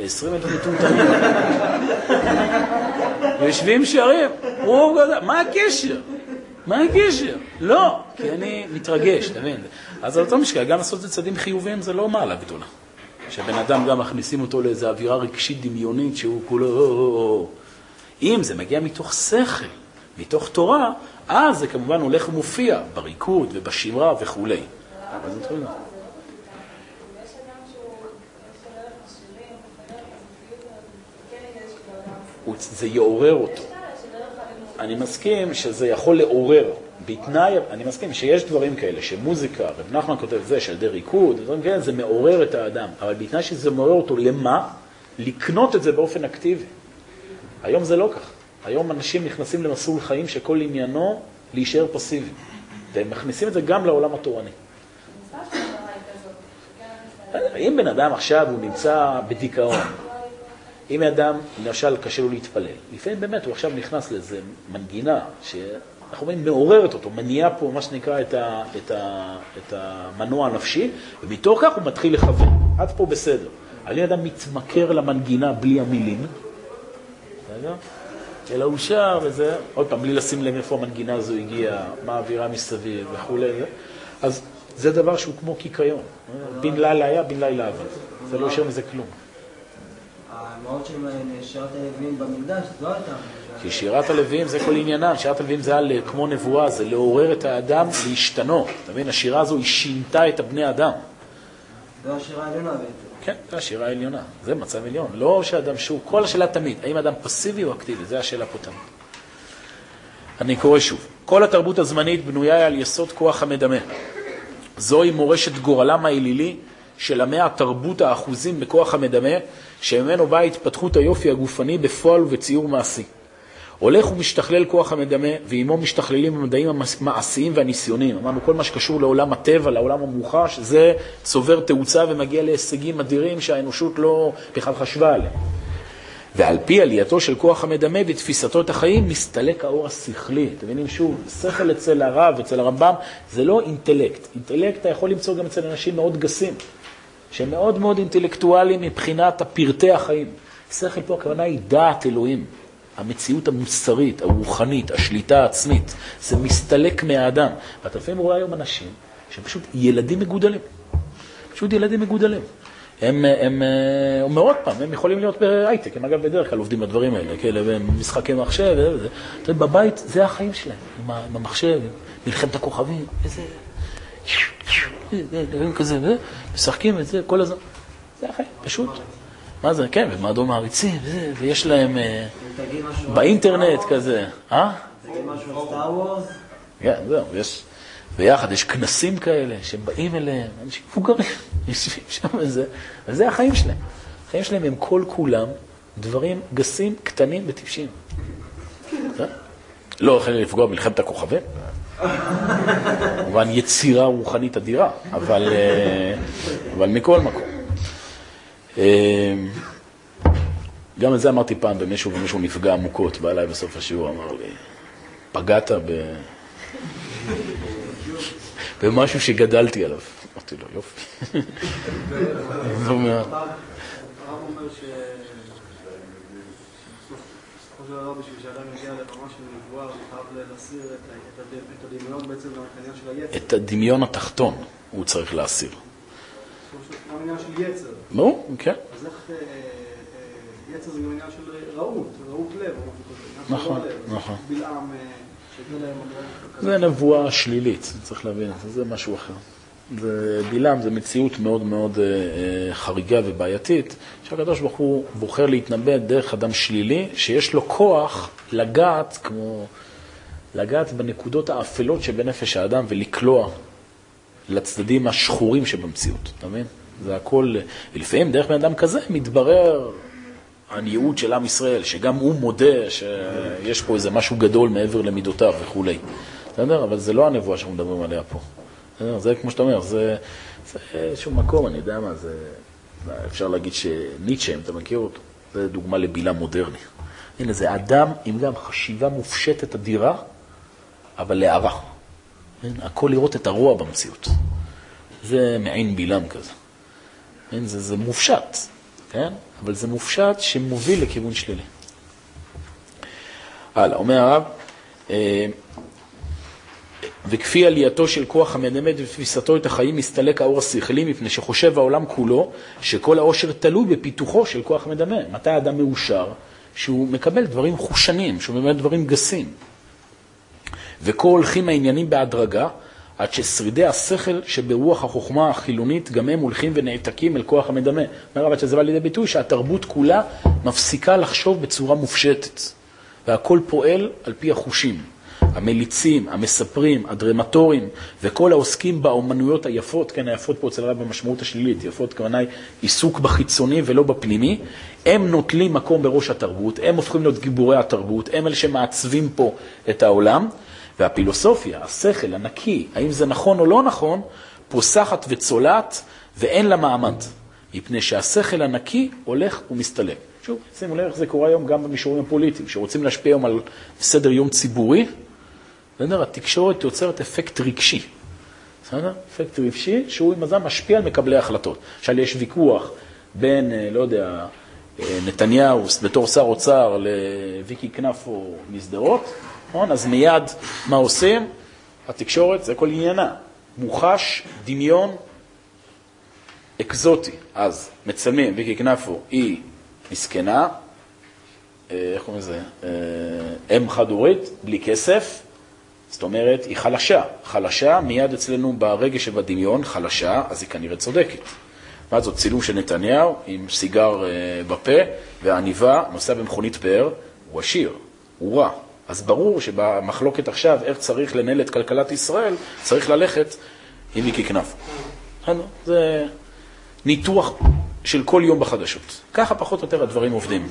עשרים אלף מטומטמים. יושבים שרים, הוא גדל, מה הקשר? מה הקשר? לא, כי אני מתרגש, אתה מבין? אז על אותו משקל, גם לעשות את זה צעדים חיוביים זה לא מעלה גדולה. שבן אדם גם מכניסים אותו לאיזו אווירה רגשית דמיונית שהוא כולו... אם זה מגיע מתוך שכל, מתוך תורה, אז זה כמובן הולך ומופיע בריקוד ובשמרה וכולי. אבל זה מתחיל. זה יעורר אותו. אני מסכים שזה יכול לעורר, בתנאי, אני מסכים שיש דברים כאלה, שמוזיקה, רב נחמן כותב זה, שעל ידי ריקוד, דברים כאלה, זה מעורר את האדם, אבל בתנאי שזה מעורר אותו, למה? לקנות את זה באופן אקטיבי. היום זה לא כך. היום אנשים נכנסים למסלול חיים שכל עניינו להישאר פסיבי. והם מכניסים את זה גם לעולם התורני. אם בן אדם עכשיו הוא נמצא בדיכאון, אם אדם, למשל, קשה לו להתפלל, לפעמים באמת הוא עכשיו נכנס לאיזה מנגינה שאנחנו אומרים מעוררת אותו, מניעה פה מה שנקרא את, ה, את, ה, את המנוע הנפשי, ומתוך כך הוא מתחיל לכוון. עד פה בסדר. אם אדם מתמכר למנגינה בלי המילים, בסדר? אלא הוא שר וזה, עוד פעם, בלי לשים לב איפה המנגינה הזו הגיעה, מה האווירה מסביב וכולי, אז זה דבר שהוא כמו קיקיון. בן לילה היה, בן לילה עבד. זה לא השאיר מזה כלום. האמהות של שירת הלווים במקדש, זו הייתה. כי שירת הלווים זה כל עניינם, שירת הלווים זה היה כמו נבואה, זה לעורר את האדם להשתנות. אתה מבין? השירה הזו היא שינתה את הבני אדם. זו השירה העליונה בעצם. כן, זו השירה העליונה, זה מצב עליון. לא שאדם שהוא, כל השאלה תמיד, האם אדם פסיבי או אקטיבי, זו השאלה פה תמיד. אני קורא שוב, כל התרבות הזמנית בנויה על יסוד כוח המדמה. זוהי מורשת גורלם האלילי של עמי התרבות האחוזים בכוח המדמה, שממנו באה התפתחות היופי הגופני בפועל ובציור מעשי. הולך ומשתכלל כוח המדמה, ועימו משתכללים המדעים המעשיים והניסיוניים. אמרנו, כל מה שקשור לעולם הטבע, לעולם המוחש, זה צובר תאוצה ומגיע להישגים אדירים שהאנושות לא בכלל חשבה עליהם. ועל פי עלייתו של כוח המדמה ותפיסתו את החיים, מסתלק האור השכלי. אתם מבינים שוב, שכל אצל הרב, אצל הרמב"ם, זה לא אינטלקט. אינטלקט אתה יכול למצוא גם אצל אנשים מאוד גסים, שהם מאוד מאוד אינטלקטואליים מבחינת פרטי החיים. שכל פה הכוונה היא דעת אלוהים. המציאות המוסרית, הרוחנית, השליטה העצמית, זה מסתלק מהאדם. ואתה לפעמים רואה היום אנשים שהם פשוט ילדים מגודלים. פשוט ילדים מגודלים. הם, הם, אומר עוד פעם, הם יכולים להיות בהייטק, הם אגב בדרך כלל עובדים בדברים האלה, כאלה, משחקי מחשב, וזה. אתה יודע, בבית זה החיים שלהם, עם המחשב, מלחמת הכוכבים, איזה... כזה, משחקים את זה כל הזמן. זה החיים, פשוט. מה זה, כן, ומועדון מעריצים, ויש להם באינטרנט כזה. אה? תגיד משהו על סטאר וורס? כן, זהו, יש... ביחד, יש כנסים כאלה שבאים אליהם, אנשים מבוגרים, *laughs* יושבים שם וזה, וזה החיים שלהם. החיים שלהם הם כל כולם דברים גסים, קטנים וטיפשים. *laughs* לא הולכים לפגוע במלחמת הכוכבים, *laughs* כמובן יצירה רוחנית אדירה, אבל, אה, אבל מכל מקום. אה, גם את זה אמרתי פעם במישהו, ומישהו נפגע עמוקות, בא אליי בסוף השיעור, אמר לי, פגעת ב... במשהו שגדלתי עליו. אמרתי לו, יופי. הרב אומר. את הדמיון התחתון הוא צריך להסיר. עניין של יצר. ברור, כן. אז איך... אה, אה, יצר זה גם עניין של רעות, רעות לב. נכון. נכון. בלעם, אה. זה נבואה שלילית, צריך להבין, זה משהו אחר. זה בלעם, זה מציאות מאוד מאוד חריגה ובעייתית, שהקדוש ברוך הוא בוחר להתנבא דרך אדם שלילי, שיש לו כוח לגעת, כמו, לגעת בנקודות האפלות שבנפש האדם ולקלוע לצדדים השחורים שבמציאות, אתה מבין? זה הכל, ולפעמים דרך בן אדם כזה מתברר הייעוד של עם ישראל, שגם הוא מודה שיש פה איזה משהו גדול מעבר למידותיו וכולי. בסדר? אבל זה לא הנבואה שאנחנו מדברים עליה פה. בסדר? זה כמו שאתה אומר, זה, זה איזשהו מקום, אני יודע מה, זה... אפשר להגיד שניטשה, אם אתה מכיר אותו, זה דוגמה לבילה מודרני. הנה, זה אדם עם גם חשיבה מופשטת אדירה, אבל להערה. כן? הכל לראות את הרוע במציאות. זה מעין בילם כזה. כן? זה, זה מופשט, כן? אבל זה מופשט שמוביל לכיוון שלילי. הלאה, אומר הרב, אה, וכפי עלייתו של כוח המדמה ותפיסתו את החיים, מסתלק האור השכלי, מפני שחושב העולם כולו שכל העושר תלוי בפיתוחו של כוח המדמה. מתי האדם מאושר? שהוא מקבל דברים חושניים, שהוא מקבל דברים גסים. וכה הולכים העניינים בהדרגה, עד ששרידי השכל שברוח החוכמה החילונית, גם הם הולכים ונעתקים אל כוח המדמה. אומר הרב שזה בא לידי ביטוי שהתרבות כולה מפסיקה לחשוב בצורה מופשטת, והכל פועל על פי החושים. המליצים, המספרים, הדרמטורים, וכל העוסקים באומנויות היפות, כן, היפות פה אצל הרב במשמעות השלילית, יפות כוונה היא עיסוק בחיצוני ולא בפנימי, הם נוטלים מקום בראש התרבות, הם הופכים להיות גיבורי התרבות, הם אלה שמעצבים פה את העולם, והפילוסופיה, השכל הנקי, האם זה נכון או לא נכון, פוסחת וצולעת ואין לה מעמד, מפני שהשכל הנקי הולך ומסתלק. שוב, שימו לב איך זה קורה היום גם במישורים הפוליטיים, שרוצים להשפיע היום על סדר יום ציבורי, בסדר? התקשורת יוצרת אפקט רגשי. בסדר? אפקט רגשי שהוא עם הזמן משפיע על מקבלי החלטות. עכשיו יש ויכוח בין, אה, לא יודע, אה, נתניהו בתור שר אוצר לוויקי כנפו משדרות, נכון? אז מיד מה עושים? התקשורת, זה כל עניינה. מוחש, דמיון, אקזוטי. אז מצלמים, ויקי כנפו היא מסכנה, אה, איך קוראים לזה? אה, אם חד-הורית, בלי כסף, זאת אומרת, היא חלשה. חלשה, מיד אצלנו ברגש שבדמיון, חלשה, אז היא כנראה צודקת. מה זאת, צילום של נתניהו עם סיגר אה, בפה, והעניבה נוסע במכונית פאר, הוא עשיר, הוא רע. אז ברור שבמחלוקת עכשיו, איך צריך לנהל את כלכלת ישראל, צריך ללכת עם ויקי כנף. זה, ניתוח של כל יום בחדשות. ככה פחות או יותר הדברים עובדים.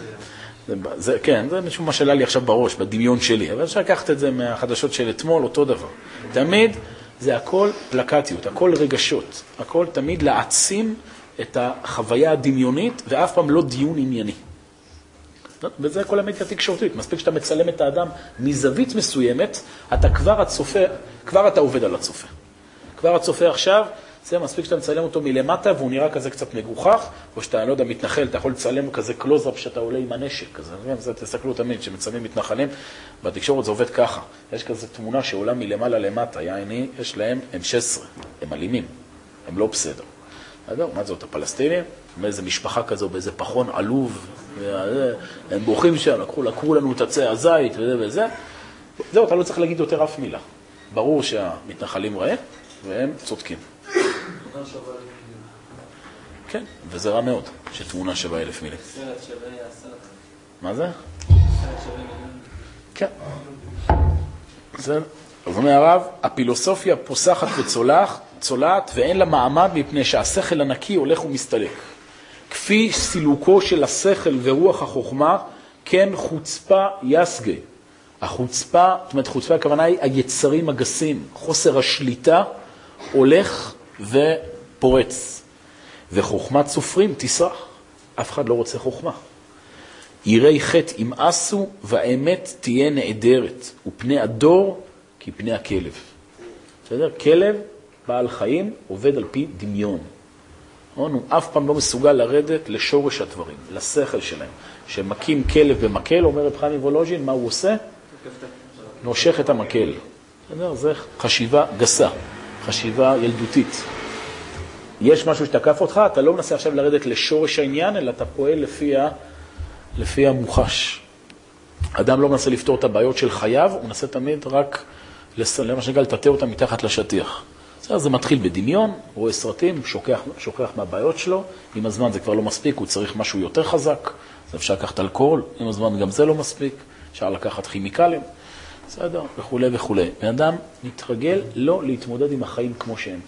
זה, זה, כן, זה משהו מה שעלה לי עכשיו בראש, בדמיון שלי, אבל אפשר לקחת את זה מהחדשות של אתמול, אותו דבר. תמיד זה הכל פלקטיות, הכל רגשות, הכל תמיד להעצים את החוויה הדמיונית, ואף פעם לא דיון ענייני. וזה כל המדיה התקשורתית. מספיק שאתה מצלם את האדם מזווית מסוימת, אתה כבר הצופה, כבר אתה עובד על הצופה. כבר הצופה עכשיו, זה מספיק שאתה מצלם אותו מלמטה והוא נראה כזה קצת מגוחך, או שאתה, לא יודע, מתנחל, אתה יכול לצלם כזה קלוזאפ שאתה עולה עם הנשק, כזה, זה תסתכלו תמיד, כשמצלמים מתנחלים, בתקשורת זה עובד ככה. יש כזה תמונה שעולה מלמעלה למטה, יעני, יש להם M16, הם אלימים, הם לא. בסדר? מה זאת, הפלסטינים? באיזה משפחה כזו, באיזה פחון עלוב, הם בוכים שם, לקחו, לקחו לנו את עצי הזית וזה וזה. זהו, אתה לא צריך להגיד יותר אף מילה. ברור שהמתנחלים רעים, והם צודקים. כן, וזה רע מאוד, שתמונה שווה אלף מילים. מה זה? כן. אז אומר הרב, הפילוסופיה פוסחת וצולעת, צולעת, ואין לה מעמד מפני שהשכל הנקי הולך ומסתלק. כפי סילוקו של השכל ורוח החוכמה, כן חוצפה יסגה. החוצפה, זאת אומרת, חוצפה הכוונה היא היצרים הגסים, חוסר השליטה הולך ופורץ. וחוכמת סופרים תסרח. אף אחד לא רוצה חוכמה. יראי חטא ימאסו והאמת תהיה נעדרת, ופני הדור כפני הכלב. בסדר? כלב, בעל חיים, עובד על פי דמיון. נכון? הוא אף פעם לא מסוגל לרדת לשורש הדברים, לשכל שלהם. שמכים כלב במקל, אומר רב חיים וולוז'ין, מה הוא עושה? נושך את המקל. זה חשיבה גסה, חשיבה ילדותית. יש משהו שתקף אותך, אתה לא מנסה עכשיו לרדת לשורש העניין, אלא אתה פועל לפי, ה... לפי המוחש. אדם לא מנסה לפתור את הבעיות של חייו, הוא מנסה תמיד רק. למה שנקרא, לטאטא אותם מתחת לשטיח. בסדר, זה מתחיל בדמיון, רואה סרטים, שוכח, שוכח מהבעיות שלו, עם הזמן זה כבר לא מספיק, הוא צריך משהו יותר חזק, אז אפשר לקחת אלכוהול, עם הזמן גם זה לא מספיק, אפשר לקחת כימיקלים, בסדר, וכולי וכולי. בן אדם מתרגל לא להתמודד עם החיים כמו שהם.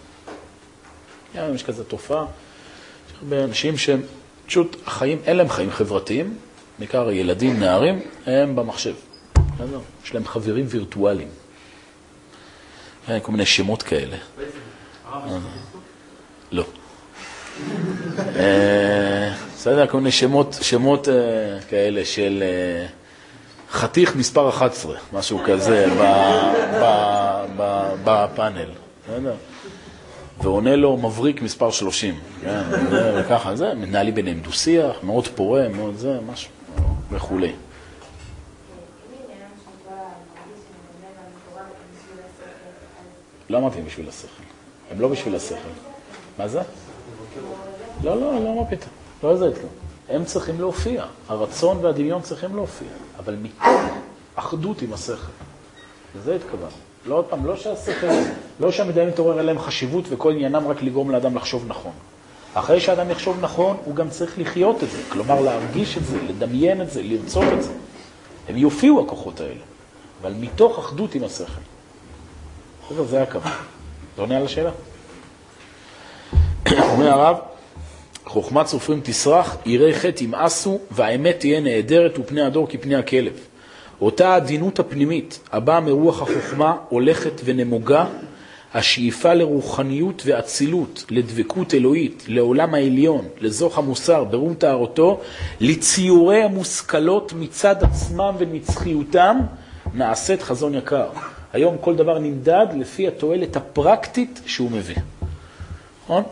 יש כזו תופעה, יש הרבה אנשים שהם פשוט, החיים, אין להם חיים חברתיים, בעיקר ילדים, נערים, הם במחשב. יש להם חברים וירטואליים. כן, כל מיני שמות כאלה. לא. אה, בסדר, כל מיני שמות, שמות אה, כאלה של אה, חתיך מספר 11, משהו כזה בפאנל. ועונה לו מבריק מספר 30. כן, וככה, זה, מנהלים ביניהם דו-שיח, מאוד פורה, מאוד זה, משהו, וכולי. לא אמרתי בשביל השכל. הם לא בשביל השכל. מה זה? לא, לא, לא, מה פתאום. לא על זה התכוון. הם צריכים להופיע. הרצון והדמיון צריכים להופיע. אבל מתוך אחדות עם השכל. לזה התכוון. לא עוד פעם, לא שהשכל, לא שהמדעים מתעורר אליהם חשיבות וכל עניינם רק לגרום לאדם לחשוב נכון. אחרי שאדם יחשוב נכון, הוא גם צריך לחיות את זה. כלומר, להרגיש את זה, לדמיין את זה, לרצות את זה. הם יופיעו, הכוחות האלה. אבל מתוך אחדות עם השכל. בסדר, זה הכוונה. זה עונה על השאלה? *coughs* אומר הרב, חוכמת סופרים תסרח, יראי חטא ימאסו, והאמת תהיה נעדרת ופני הדור כפני הכלב. אותה עדינות הפנימית הבאה מרוח החוכמה הולכת ונמוגה, השאיפה לרוחניות ואצילות, לדבקות אלוהית, לעולם העליון, לזוך המוסר, ברום טהרתו, לציורי המושכלות מצד עצמם ונצחיותם, נעשית חזון יקר. היום כל דבר נמדד לפי התועלת הפרקטית שהוא מביא. נכון?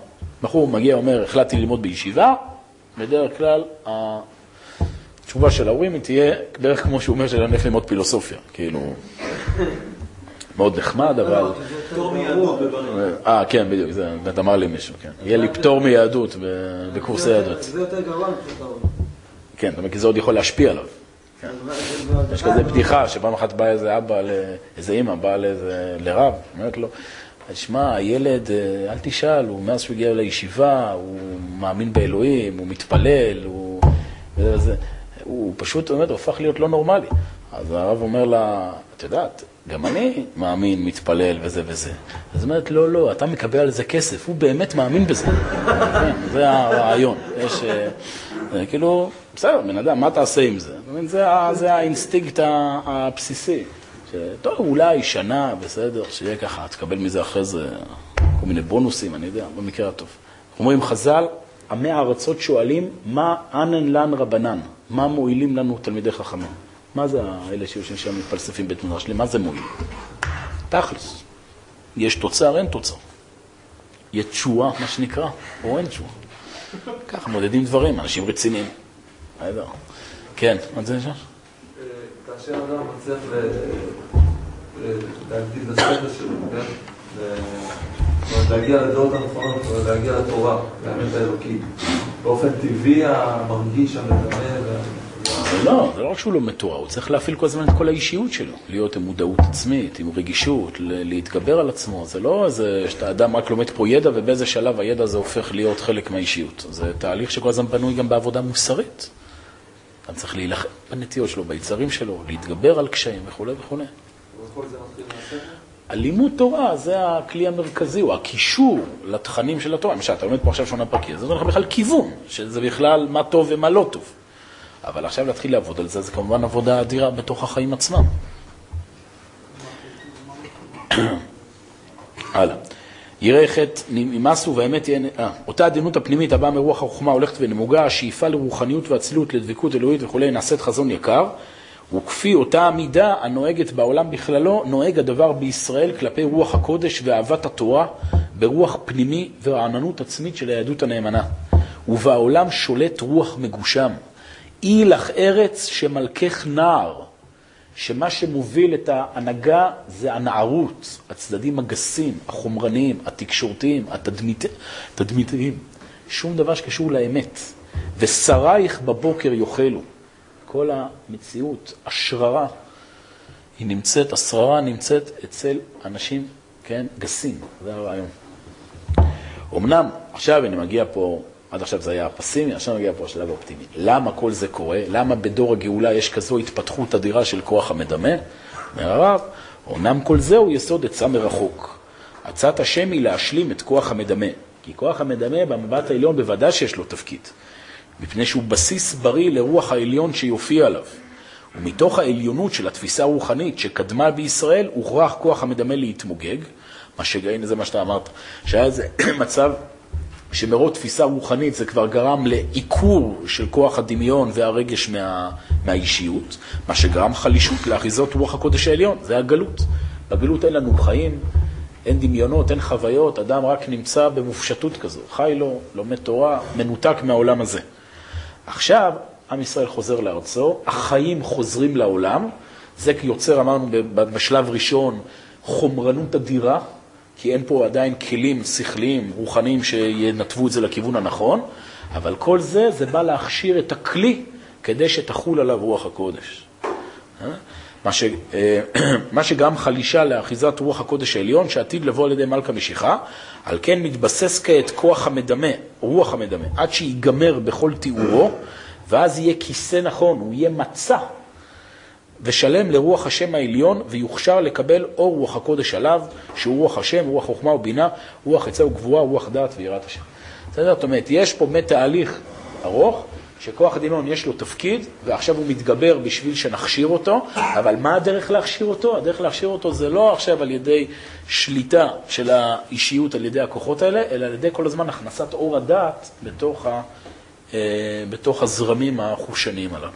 בחור מגיע, אומר, החלטתי ללמוד בישיבה, בדרך כלל התשובה של ההורים היא תהיה בערך כמו שהוא אומר שאני הולך ללמוד פילוסופיה, כאילו, מאוד נחמד, אבל... פטור מיהדות בברים. אה, כן, בדיוק, זה אמר לי מישהו, כן. יהיה לי פטור מיהדות בקורסי יהדות. זה יותר גרוע מפטור. כן, זאת אומרת, כי זה עוד יכול להשפיע עליו. יש כזה בדיחה, שפעם אחת בא איזה אבא, איזה אימא, באה לרב, אומרת לו, שמע, הילד, אה, אל תשאל, הוא מאז שהוא הגיע לישיבה, הוא מאמין באלוהים, הוא מתפלל, הוא... וזה- הוא פשוט, באמת, הוא הפך להיות לא נורמלי. אז הרב אומר לה, את יודעת, גם אני מאמין, מתפלל וזה וזה. אז היא אומרת, לא, לא, אתה מקבל על זה כסף, הוא באמת מאמין בזה. *laughs* כן, זה הרעיון. יש, אה, כאילו, בסדר, בן אדם, מה תעשה עם זה? זה, זה האינסטינקט הבסיסי. שטוב, אולי שנה, בסדר, שיהיה ככה, תקבל מזה אחרי זה כל מיני בונוסים, אני יודע, במקרה הטוב. אומרים חז"ל, עמי הארצות שואלים, מה אנן לן רבנן? מה מועילים לנו תלמידי חכמים? מה זה האלה שיושבים שם מתפלספים בית מדרש? למה זה מועיל? תכלס. יש תוצר, אין תוצר. יש תשואה, מה שנקרא, או אין תשואה. ככה מודדים דברים, אנשים רציניים. כן, מה זה שם? כאשר אדם מצליח להגדיל את השכל שלו, כן? להגיע לדעות הנכונות, להגיע לתורה, לאמת האלוקית. באופן טבעי המרגיש, המדמה, לא, זה לא רק שהוא לא מתואר, הוא צריך להפעיל כל הזמן את כל האישיות שלו. להיות עם מודעות עצמית, עם רגישות, להתגבר על עצמו. זה לא איזה שאתה אדם רק לומד פה ידע ובאיזה שלב הידע הזה הופך להיות חלק מהאישיות. זה תהליך שכל הזמן בנוי גם בעבודה מוסרית. אתה צריך להילחם בנטיות שלו, ביצרים שלו, להתגבר על קשיים וכולי וכולי. הלימוד תורה זה הכלי המרכזי, הוא הקישור לתכנים של התורה. למשל, אתה לומד פה עכשיו שונה פרקי, אז זה נותן לך בכלל כיוון, שזה בכלל מה טוב ומה לא טוב. אבל עכשיו להתחיל לעבוד על זה, זה כמובן עבודה אדירה בתוך החיים עצמם. *coughs* הלאה. יראה חטא נמאסו והאמת יהיה... אה, אותה עדינות הפנימית הבאה מרוח החוכמה הולכת ונמוגה, השאיפה לרוחניות ואצילות, לדבקות אלוהית וכולי, נעשית חזון יקר, וכפי אותה המידה הנוהגת בעולם בכללו, נוהג הדבר בישראל כלפי רוח הקודש ואהבת התורה, ברוח פנימי ורעננות עצמית של היהדות הנאמנה. ובעולם שולט רוח מגושם. אי לך ארץ שמלכך נער, שמה שמוביל את ההנהגה זה הנערות, הצדדים הגסים, החומרניים, התקשורתיים, התדמית, התדמיתיים. שום דבר שקשור לאמת. ושרייך בבוקר יאכלו. כל המציאות, השררה, היא נמצאת, השררה נמצאת אצל אנשים, כן, גסים, זה הרעיון. אמנם, עכשיו אני מגיע פה, עד עכשיו זה היה הפסימי, עכשיו מגיע פה השלב האופטימי. למה כל זה קורה? למה בדור הגאולה יש כזו התפתחות אדירה של כוח המדמה? אומר הרב, אמנם כל זה הוא יסוד עצה מרחוק. עצת השם היא להשלים את כוח המדמה, כי כוח המדמה במבט העליון בוודאי שיש לו תפקיד, מפני שהוא בסיס בריא לרוח העליון שיופיע עליו. ומתוך העליונות של התפיסה הרוחנית שקדמה בישראל, הוכרח כוח המדמה להתמוגג, מה שהנה זה מה שאתה אמרת, שהיה איזה *coughs* מצב שמרוב תפיסה רוחנית זה כבר גרם לעיקור של כוח הדמיון והרגש מה, מהאישיות, מה שגרם חלישות לאחיזות רוח הקודש העליון, זה הגלות. בגלות אין לנו חיים, אין דמיונות, אין חוויות, אדם רק נמצא במופשטות כזו, חי לו, לומד תורה, מנותק מהעולם הזה. עכשיו, עם ישראל חוזר לארצו, החיים חוזרים לעולם, זה יוצר, אמרנו בשלב ראשון, חומרנות אדירה, כי אין פה עדיין כלים שכליים, רוחניים, שינתבו את זה לכיוון הנכון, אבל כל זה, זה בא להכשיר את הכלי כדי שתחול עליו רוח הקודש. מה, ש, *clears throat* מה שגם חלישה לאחיזת רוח הקודש העליון, שעתיד לבוא על ידי מלכה משיחה, על כן מתבסס כעת כוח המדמה, רוח המדמה, עד שיגמר בכל תיאורו, ואז יהיה כיסא נכון, הוא יהיה מצע ושלם לרוח השם העליון, ויוכשר לקבל אור רוח הקודש עליו, שהוא רוח השם, רוח חוכמה ובינה, רוח עצה וגבורה, רוח דעת ויראת השם. בסדר? זאת אומרת, יש פה באמת תהליך ארוך, שכוח הדמיון יש לו תפקיד, ועכשיו הוא מתגבר בשביל שנכשיר אותו, אבל מה הדרך להכשיר אותו? הדרך להכשיר אותו זה לא עכשיו על ידי שליטה של האישיות על ידי הכוחות האלה, אלא על ידי כל הזמן הכנסת אור הדעת בתוך, ה, בתוך הזרמים החושניים הללו.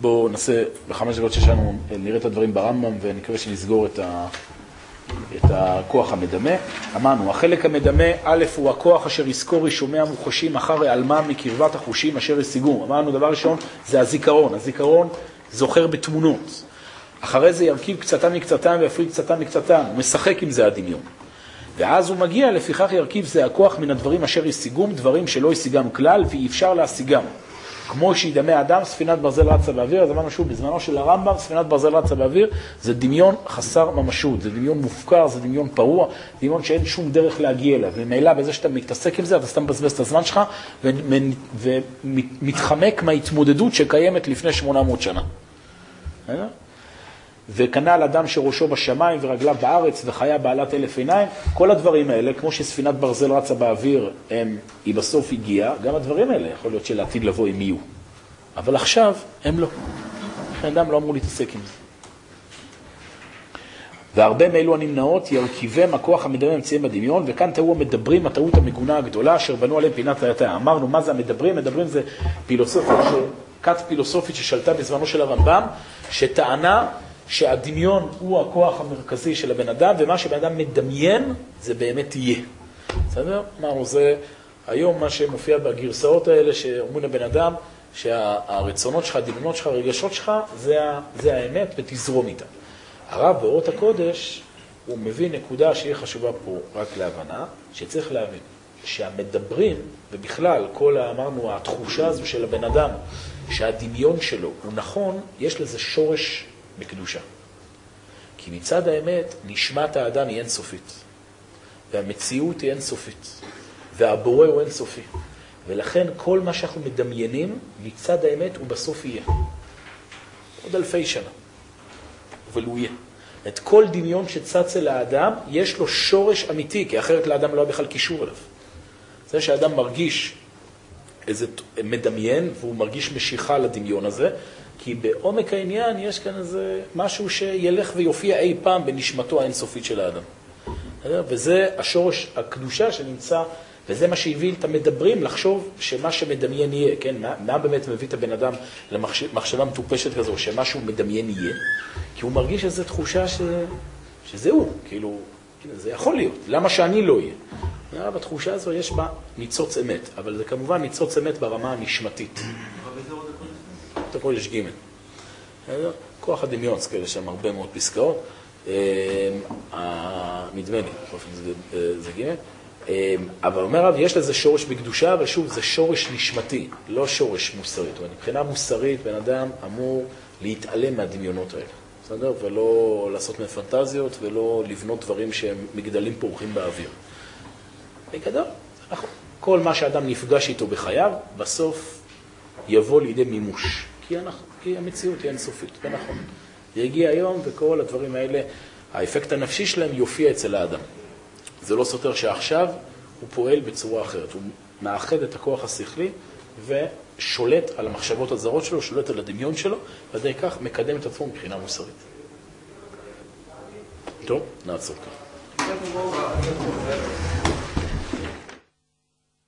בואו נעשה, בחמש דקות שיש לנו, נראה את הדברים ברמב"ם ונקווה שנסגור את, ה, את הכוח המדמה. אמרנו, החלק המדמה, א', הוא הכוח אשר יזכור רישומי המוחשים אחר העלמם מקרבת החושים אשר השיגום. אמרנו, דבר ראשון, זה הזיכרון. הזיכרון זוכר בתמונות. אחרי זה ירכיב קצתם מקצתם ויפריד קצתם מקצתם. הוא משחק עם זה הדמיון. ואז הוא מגיע, לפיכך ירכיב זה הכוח מן הדברים אשר השיגום, דברים שלא השיגם כלל ואי אפשר להשיגם. כמו שידמה אדם, ספינת ברזל רצה באוויר, אז אמרנו שוב, בזמנו של הרמב"ם, ספינת ברזל רצה באוויר, זה דמיון חסר ממשות, זה דמיון מופקר, זה דמיון פרוע, דמיון שאין שום דרך להגיע אליו. וממילא בזה שאתה מתעסק עם זה, אתה סתם מבזבז את הזמן שלך, ומתחמק מההתמודדות שקיימת לפני 800 שנה. וכנ"ל אדם שראשו בשמיים ורגליו בארץ וחיה בעלת אלף עיניים, כל הדברים האלה, כמו שספינת ברזל רצה באוויר, הם, היא בסוף הגיעה, גם הדברים האלה יכול להיות שלעתיד לבוא הם יהיו. אבל עכשיו הם לא. בן אדם לא אמור להתעסק עם זה. והרבה מאלו הנמנעות ירכיבם הכוח המדמה אמצעים בדמיון, וכאן תראו המדברים, הטעות המגונה הגדולה, אשר בנו עליהם פינת היתה. אמרנו, מה זה המדברים? מדברים זה פילוסופיה. כת פילוסופית ששלטה בזמנו של הרמב"ם, שטענה שהדמיון הוא הכוח המרכזי של הבן אדם, ומה שבן אדם מדמיין, זה באמת יהיה. בסדר? אמרנו, זה היום מה שמופיע בגרסאות האלה, שאומרים לבן אדם, שהרצונות שלך, הדמיונות שלך, הרגשות שלך, זה, זה האמת, ותזרום איתה. הרב באורות הקודש, הוא מביא נקודה שהיא חשובה פה רק להבנה, שצריך להבין שהמדברים, ובכלל, כל, אמרנו, התחושה הזו של הבן אדם, שהדמיון שלו הוא נכון, יש לזה שורש בקדושה. כי מצד האמת, נשמת האדם היא אינסופית, והמציאות היא אינסופית, והבורא הוא אינסופי. ולכן כל מה שאנחנו מדמיינים, מצד האמת הוא בסוף יהיה. עוד אלפי שנה. אבל הוא יהיה. את כל דמיון שצץ אל האדם, יש לו שורש אמיתי, כי אחרת לאדם לא היה בכלל קישור אליו. זה שאדם מרגיש איזה מדמיין, והוא מרגיש משיכה לדמיון הזה, כי בעומק העניין יש כאן איזה משהו שילך ויופיע אי פעם בנשמתו האינסופית של האדם. וזה השורש הקדושה שנמצא, וזה מה שהביא את המדברים לחשוב שמה שמדמיין יהיה, כן? מה, מה באמת מביא את הבן אדם למחשבה מטופשת כזו, שמשהו מדמיין יהיה? כי הוא מרגיש איזו תחושה ש... שזה הוא, כאילו, זה יכול להיות, למה שאני לא אהיה? בתחושה הזו יש בה ניצוץ אמת, אבל זה כמובן ניצוץ אמת ברמה הנשמתית. את הכל יש ג'. כוח הדמיון, כאלה שם הרבה מאוד פסקאות. נדמה לי, באופן זה ג'. אבל אומר רב, יש לזה שורש בקדושה, אבל שוב, זה שורש נשמתי, לא שורש מוסרי. זאת אומרת, מבחינה מוסרית, בן אדם אמור להתעלם מהדמיונות האלה, בסדר? ולא לעשות מהם פנטזיות, ולא לבנות דברים שהם מגדלים פורחים באוויר. בגדול. כל מה שאדם נפגש איתו בחייו, בסוף יבוא לידי מימוש. כי, אנחנו, כי המציאות היא אינסופית. זה יגיע היום, וכל הדברים האלה, האפקט הנפשי שלהם יופיע אצל האדם. זה לא סותר שעכשיו הוא פועל בצורה אחרת. הוא מאחד את הכוח השכלי ושולט על המחשבות הזרות שלו, שולט על הדמיון שלו, ועל ידי כך מקדם את עצמו מבחינה מוסרית. טוב, נעצור כאן.